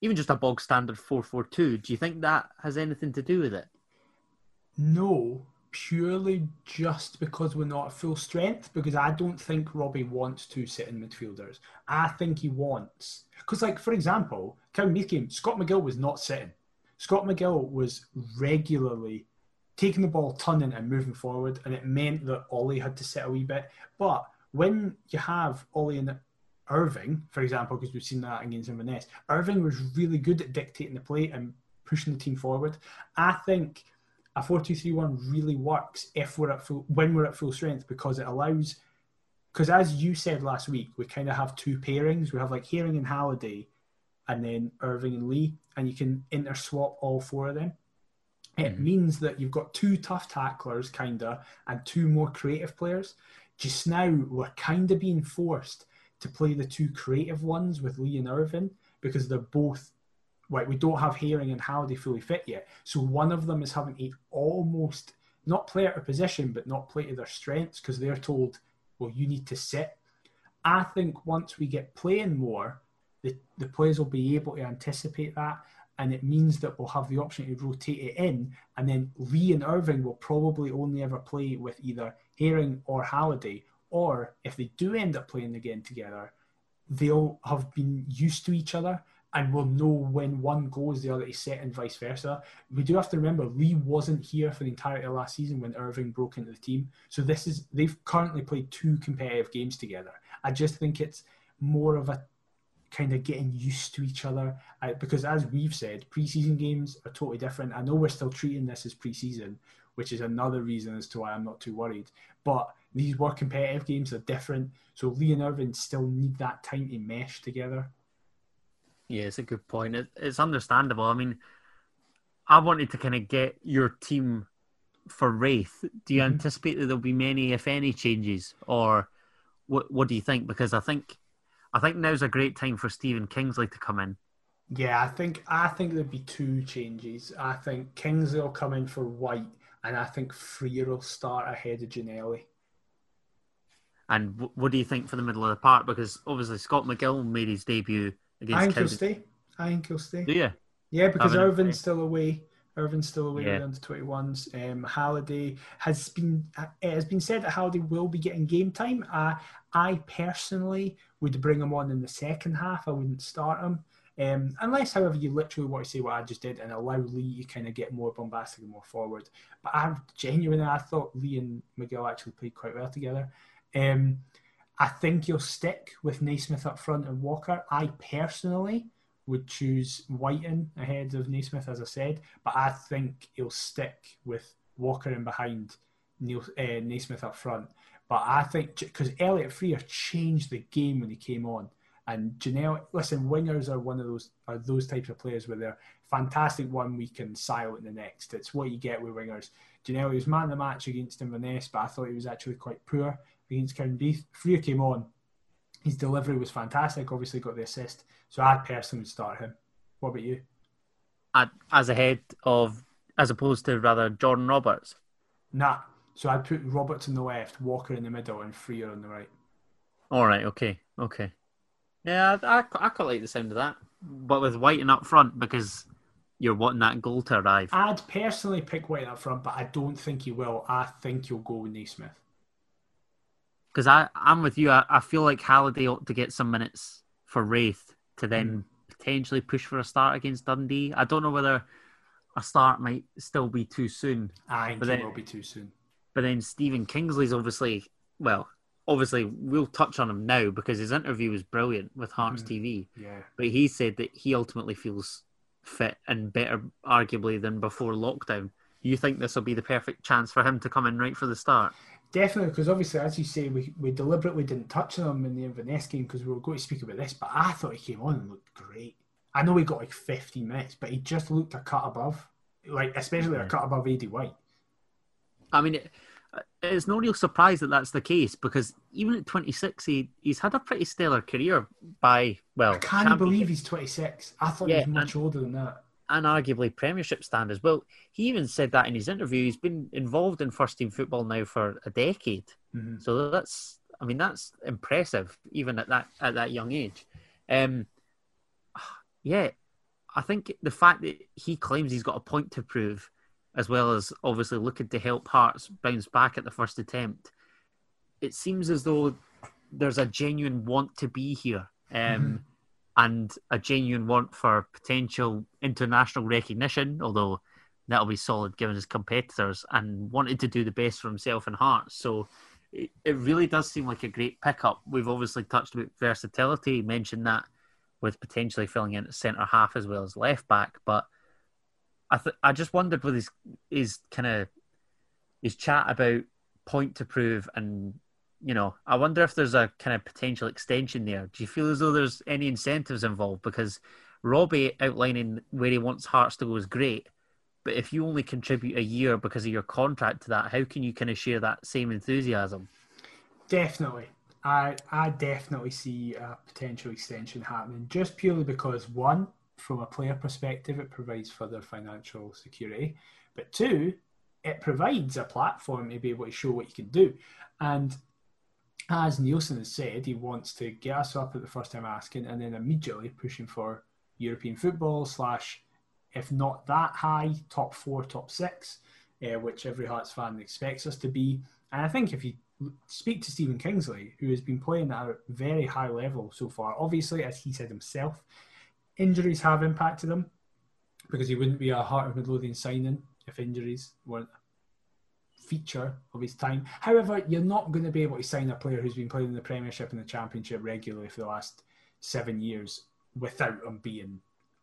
even just a bog standard 4 4 2? Do you think that has anything to do with it? No, purely just because we're not full strength. Because I don't think Robbie wants two sitting midfielders. I think he wants because, like for example, County game, Scott McGill was not sitting. Scott McGill was regularly taking the ball, turning and moving forward, and it meant that Ollie had to sit a wee bit. But when you have Ollie and Irving, for example, because we've seen that against Inverness, Irving was really good at dictating the play and pushing the team forward. I think a 4-2-3-1 really works if we're at full when we're at full strength because it allows because as you said last week, we kind of have two pairings. We have like Haring and Halliday and then Irving and Lee, and you can interswap all four of them. It mm-hmm. means that you've got two tough tacklers, kinda, and two more creative players. Just now, we're kind of being forced to play the two creative ones with Lee and Irving because they're both right. We don't have Haring and Halliday fully fit yet, so one of them is having to almost not play out of position, but not play to their strengths because they're told, "Well, you need to sit." I think once we get playing more, the, the players will be able to anticipate that. And it means that we'll have the option to rotate it in. And then Lee and Irving will probably only ever play with either Haring or Halliday. Or if they do end up playing again together, they'll have been used to each other and will know when one goes, the other is set, and vice versa. We do have to remember Lee wasn't here for the entirety of last season when Irving broke into the team. So this is they've currently played two competitive games together. I just think it's more of a kind of getting used to each other uh, because as we've said preseason games are totally different i know we're still treating this as preseason which is another reason as to why i'm not too worried but these were competitive games are different so lee and irving still need that time to mesh together Yeah, it's a good point. It, it's understandable. I mean, I wanted to kind of get your team for Raith. Do you Mhm. anticipate that there'll be many, if any, changes, or what? What do you think? Because I think, I think now's a great time for Stephen Kingsley to come in. yeah i think i think there'd be two changes i think kingsley will come in for white and i think frear will start ahead of Ginnelly. And w- what do you think for the middle of the park? Because obviously Scott McGill made his debut against. i think he'll stay i think he'll stay Do you? Yeah, because Irving's still away, Irving's still away Yeah. with the under 21s. Um, Halliday has been it has been said that Halliday will be getting game time. Uh, I personally would bring him on in the second half. I wouldn't start him. Um, unless, however, you literally want to say what I just did and allow Lee to kind of get more bombastic and more forward. But I genuinely, I thought Lee and McGill actually played quite well together. Um, I think you'll stick with Naismith up front and Walker. I personally would choose Wighton ahead of Naismith, as I said, but I think he'll stick with Walker in behind Neil, uh, Naismith up front. But I think because Elliot Frear changed the game when he came on, and Ginnelly, listen, wingers are one of those are those types of players where they're fantastic one week and silent the next. It's what you get with wingers. Ginnelly was man of the match against Inverness, but I thought he was actually quite poor against Cowdenbeath. Frear came on. His delivery was fantastic. Obviously, got the assist. So I personally would start him. What about you? As ahead of, as opposed to rather Jordan Roberts. Nah. So I'd put Roberts on the left, Walker in the middle, and Frear on the right. All right. Okay. Okay. Yeah, I, I, I quite like the sound of that, but with Wighton up front because you're wanting that goal to arrive. I'd personally pick White up front, but I don't think he will. I think he'll go with Naismith. Because I, I'm with you. I, I feel like Halliday ought to get some minutes for Raith to then Mm. potentially push for a start against Dundee. I don't know whether a start might still be too soon. I think But it then- will be too soon. But then Stephen Kingsley's obviously, well, obviously we'll touch on him now because his interview was brilliant with Hearts Mhm. TV. Yeah. But he said that he ultimately feels fit and better, arguably, than before lockdown. You think this will be the perfect chance for him to come in right for the start? Definitely, because obviously, as you say, we, we deliberately didn't touch on him in the Inverness game because we were going to speak about this, but I thought he came on and looked great. I know he got like 15 minutes, but he just looked a cut above, like especially a cut above Aidy White. I mean, it, it's no real surprise that that's the case because even at 26, he, he's had a pretty stellar career by, well, I can't believe he's 26. I thought Yeah, he was much older than that. and arguably Premiership standards. Well, he even said that in his interview. He's been involved in first team football now for a decade. Mhm. So that's, I mean, that's impressive, even at that at that young age. Um, yeah, I think the fact that he claims he's got a point to prove, as well as obviously looking to help Hearts bounce back at the first attempt, it seems as though there's a genuine want to be here. Um, And a genuine want for potential international recognition, although that'll be solid given his competitors, and wanted to do the best for himself and Hearts. So it, it really does seem like a great pickup. We've obviously touched about versatility, mentioned that with potentially filling in at centre half as well as left back. But I th- I just wondered with his his kind of his chat about point to prove and you know I wonder if there's a kind of potential extension there. Do you feel as though there's any incentives involved? Because Robbie outlining where he wants Hearts to go is great. But if you only contribute a year because of your contract to that, how can you kind of share that same enthusiasm? Definitely. I I definitely see a potential extension happening just purely because one, from a player perspective, it provides further financial security, but two, it provides a platform to be able to show what you can do. And as Neilson has said, he wants to get us up at the first time asking and then immediately pushing for European football slash, if not that high, top four, top six, uh, which every Hearts fan expects us to be. And I think if you speak to Stephen Kingsley, who has been playing at a very high level so far. Obviously, as he said himself, injuries have impacted him because he wouldn't be a Heart of Midlothian signing if injuries weren't a feature of his time. However, you're not going to be able to sign a player who's been playing in the Premiership and the Championship regularly for the last seven years without him being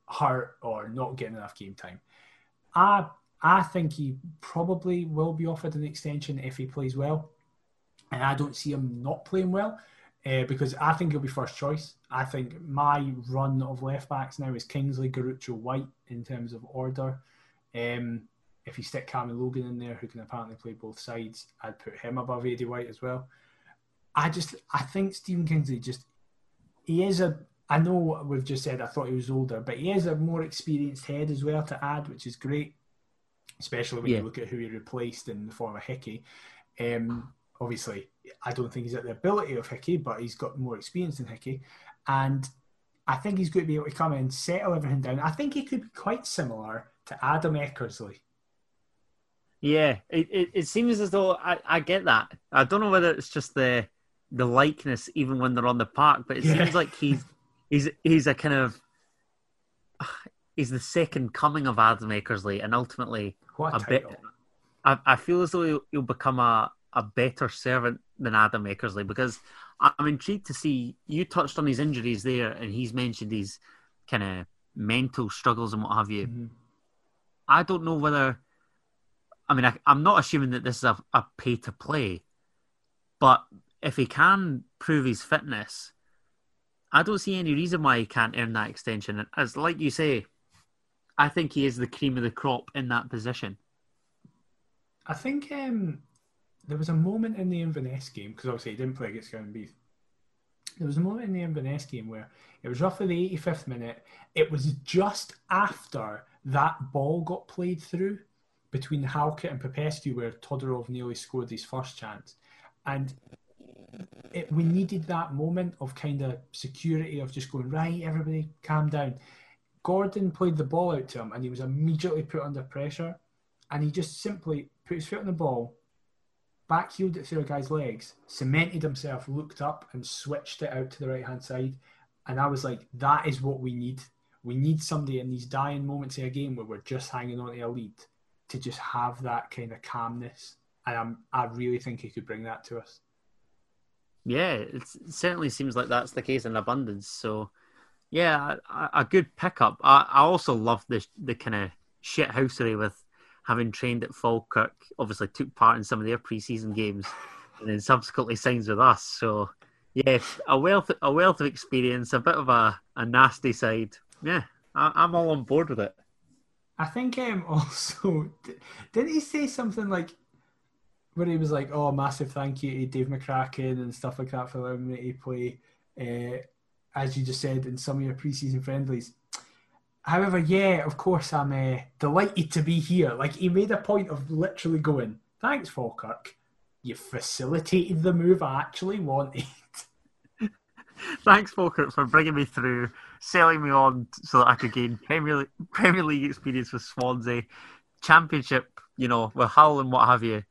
hurt or not getting enough game time. I I think he probably will be offered an extension if he plays well and I don't see him not playing well uh, because I think he'll be first choice. I think my run of left backs now is Kingsley, Garuccio, White in terms of order. Um, if you stick Cameron Logan in there, who can apparently play both sides, I'd put him above Aidy White as well. I just, I think Stephen Kingsley just, he is a, I know we've just said I thought he was older, but he is a more experienced head as well to add, which is great, especially when Yeah. you look at who he replaced in the form of Hickey. Um, obviously, I don't think he's at the ability of Hickey, but he's got more experience than Hickey. And I think he's going to be able to come in, and settle everything down. I think he could be quite similar to Adam Eckersley. Yeah, it, it, it seems as though I, I get that. I don't know whether it's just the the likeness even when they're on the park, but it Yeah. seems like he's he's he's a kind of he's the second coming of Adam Eckersley, and ultimately What a, a bit. I, I feel as though he'll, he'll become a, a better servant than Adam Eckersley because I'm intrigued to see. You touched on his injuries there, and he's mentioned his kind of mental struggles and what have you. Mhm. I don't know whether. I mean, I, I'm not assuming that this is a, a pay to play, but if he can prove his fitness, I don't see any reason why he can't earn that extension. And As like you say, I think he is the cream of the crop in that position. I think um, there was a moment in the Inverness game because obviously he didn't play against Beef. There was a moment in the Inverness game where it was roughly the 85th minute. It was just after that ball got played through between Halkett and Popescu where Todorov nearly scored his first chance. And it, we needed that moment of kind of security of just going, right, everybody calm down. Gordon played the ball out to him and he was immediately put under pressure. And he just simply put his foot on the ball, backheeled it through a guy's legs, cemented himself, looked up and switched it out to the right hand side. And I was like, that is what we need. We need somebody in these dying moments of a game where we're just hanging on to a lead to just have that kind of calmness. And I'm, I really think he could bring that to us. Yeah, it certainly seems like that's the case in abundance. So, yeah, a, a good pickup. I, I also love the the kind of shit housery with having trained at Falkirk. Obviously, took part in some of their preseason games, and then subsequently signs with us. So, yeah, a wealth a wealth of experience, a bit of a, a nasty side. Yeah, I, I'm all on board with it. I think um, also, didn't he say something like, where he was like, oh, massive thank you to Dave McCracken and stuff like that for allowing me to play, uh, as you just said, in some of your preseason friendlies. However, yeah, of course, I'm uh, delighted to be here. Like, he made a point of literally going, thanks, Falkirk. You facilitated the move I actually wanted. Thanks, Falkirk, for bringing me through, selling me on so that I could gain Premier League, Premier League experience with Swansea, Championship, you know, with Hull and what have you.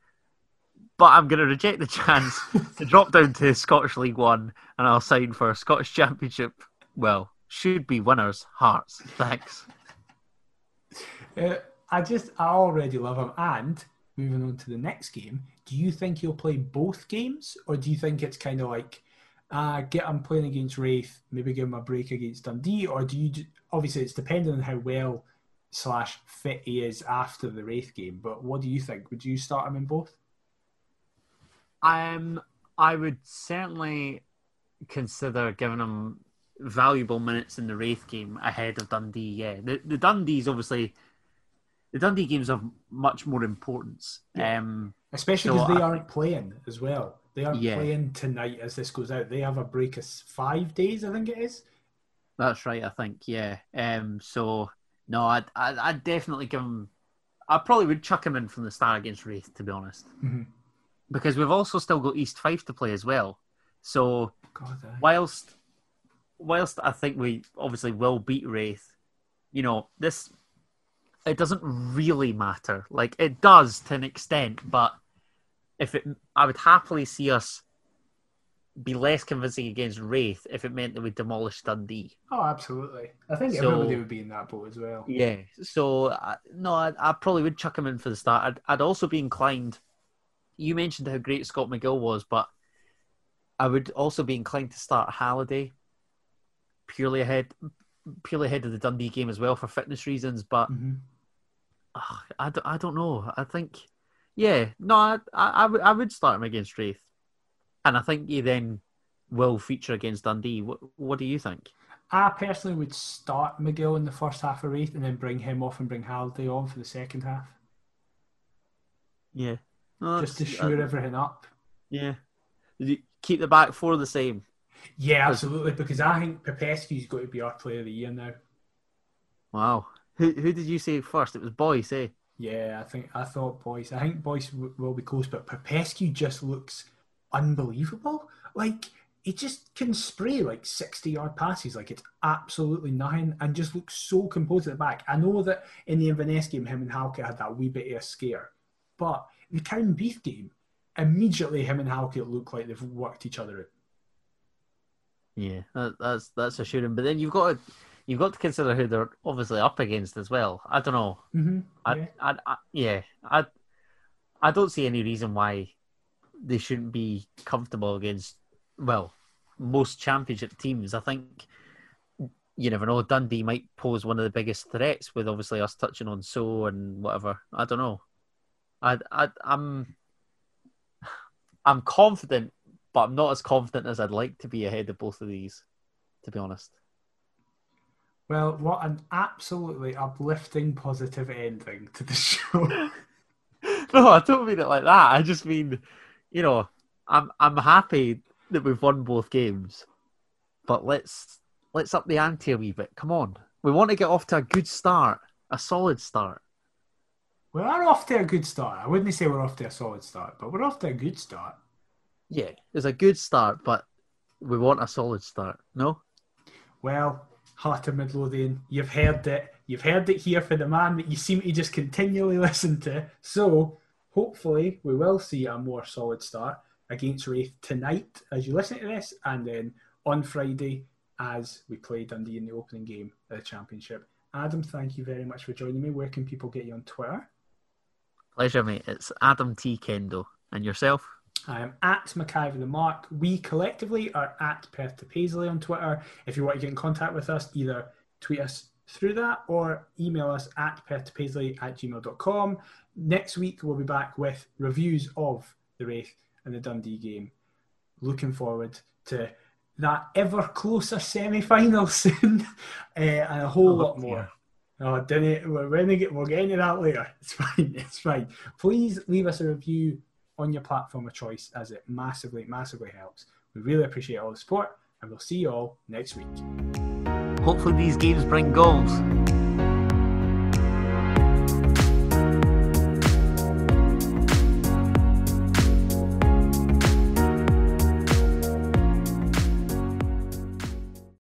But I'm going to reject the chance to drop down to Scottish League One and I'll sign for a Scottish Championship. Well, should be winners, Hearts. Thanks. Uh, I just, I already love him. And moving on to the next game, do you think he'll play both games, or do you think it's kind of like, uh, get him playing against Raith, maybe give him a break against Dundee, or do you? Obviously, it's depending on how well slash fit he is after the Raith game. But what do you think? Would you start him in both? Um, I would certainly consider giving him valuable minutes in the Raith game ahead of Dundee. Yeah, the the Dundee's obviously the Dundee games of much more importance. Yeah. Um, Especially So because they I- aren't playing as well. They aren't Yeah. playing tonight as this goes out. They have a break of five days, I think it is. that's right. I think. Yeah. Um. So no, I'd I'd, I'd definitely give him. I probably would chuck him in from the start against Raith, to be honest, Mhm. because we've also still got East Fife to play as well. So God, whilst whilst I think we obviously will beat Raith, you know, this it doesn't really matter. Like it does to an extent, but if it I would happily see us be less convincing against Raith if it meant that we demolished Dundee. Oh, absolutely. I think So- everybody would be in that boat as well. Yeah. So uh, no, I, I probably would chuck him in for the start. I'd, I'd also be inclined. You mentioned how great Scott McGill was, but I would also be inclined to start Halliday purely ahead, purely ahead of the Dundee game as well for fitness reasons. But Mhm. ugh, I, don't, I don't know. I think, yeah, no, I, I, I would I would start him against Raith, and I think he then will feature against Dundee. What What do you think? I personally would start McGill in the first half of Raith and then bring him off and bring Halliday on for the second half, Yeah, No, just to shore uh, everything up. Yeah. Keep the back four the same. Yeah, absolutely. Because I think Popescu's got to be our player of the year now. Wow. Who who did you say first? It was Boyce, eh? Yeah, I think I thought Boyce. I think Boyce w- will be close, but Popescu just looks unbelievable. Like he just can spray like 60 yard passes like it's absolutely nothing and just looks so composed at the back. I know that in the Inverness game, him and Halkett had that wee bit of a scare, but the Cowdenbeath game, immediately him and Halkett look like they've worked each other out. Yeah, that, that's that's assuring. But then you've got to you've got to consider who they're obviously up against as well. I don't know. Mm-hmm. I, yeah. I, I, yeah, I, I don't see any reason why they shouldn't be comfortable against well most championship teams. I think you never know. Dundee might pose one of the biggest threats with obviously us touching on so and whatever. I don't know. I, I I'm I'm confident, but I'm not as confident as I'd like to be ahead of both of these. To be honest. Well, what an absolutely uplifting, positive ending to the show. no, I don't mean it like that. I just mean, you know, I'm I'm happy that we've won both games, but let's let's up the ante a wee bit. Come on, we want to get off to a good start, a solid start. We are off to a good start. I wouldn't say we're off to a solid start, but we're off to a good start. Yeah, it's a good start, but we want a solid start. No. Well, Heart of Midlothian, you've heard it. You've heard it here for the man that you seem to just continually listen to. So hopefully we will see a more solid start against Raith tonight as you listen to this, and then on Friday as we play Dundee in the opening game of the Championship. Adam, thank you very much for joining me. Where can people get you on Twitter? Pleasure, mate. It's Adam T. Kendo. And yourself? I am at McIver the Mark. We collectively are at Perth to Paisley on Twitter. If you want to get in contact with us, either tweet us through that or email us at perthtopaisley at gmail.com. Next week, we'll be back with reviews of the Raith and the Dundee game. Looking forward to that ever closer semi final soon uh, and a whole lot more. Oh, didn't we're, gonna get, we're getting to that later. It's fine. It's fine. Please leave us a review on your platform of choice as it massively, massively helps. We really appreciate all the support and we'll see you all next week. Hopefully, these games bring goals.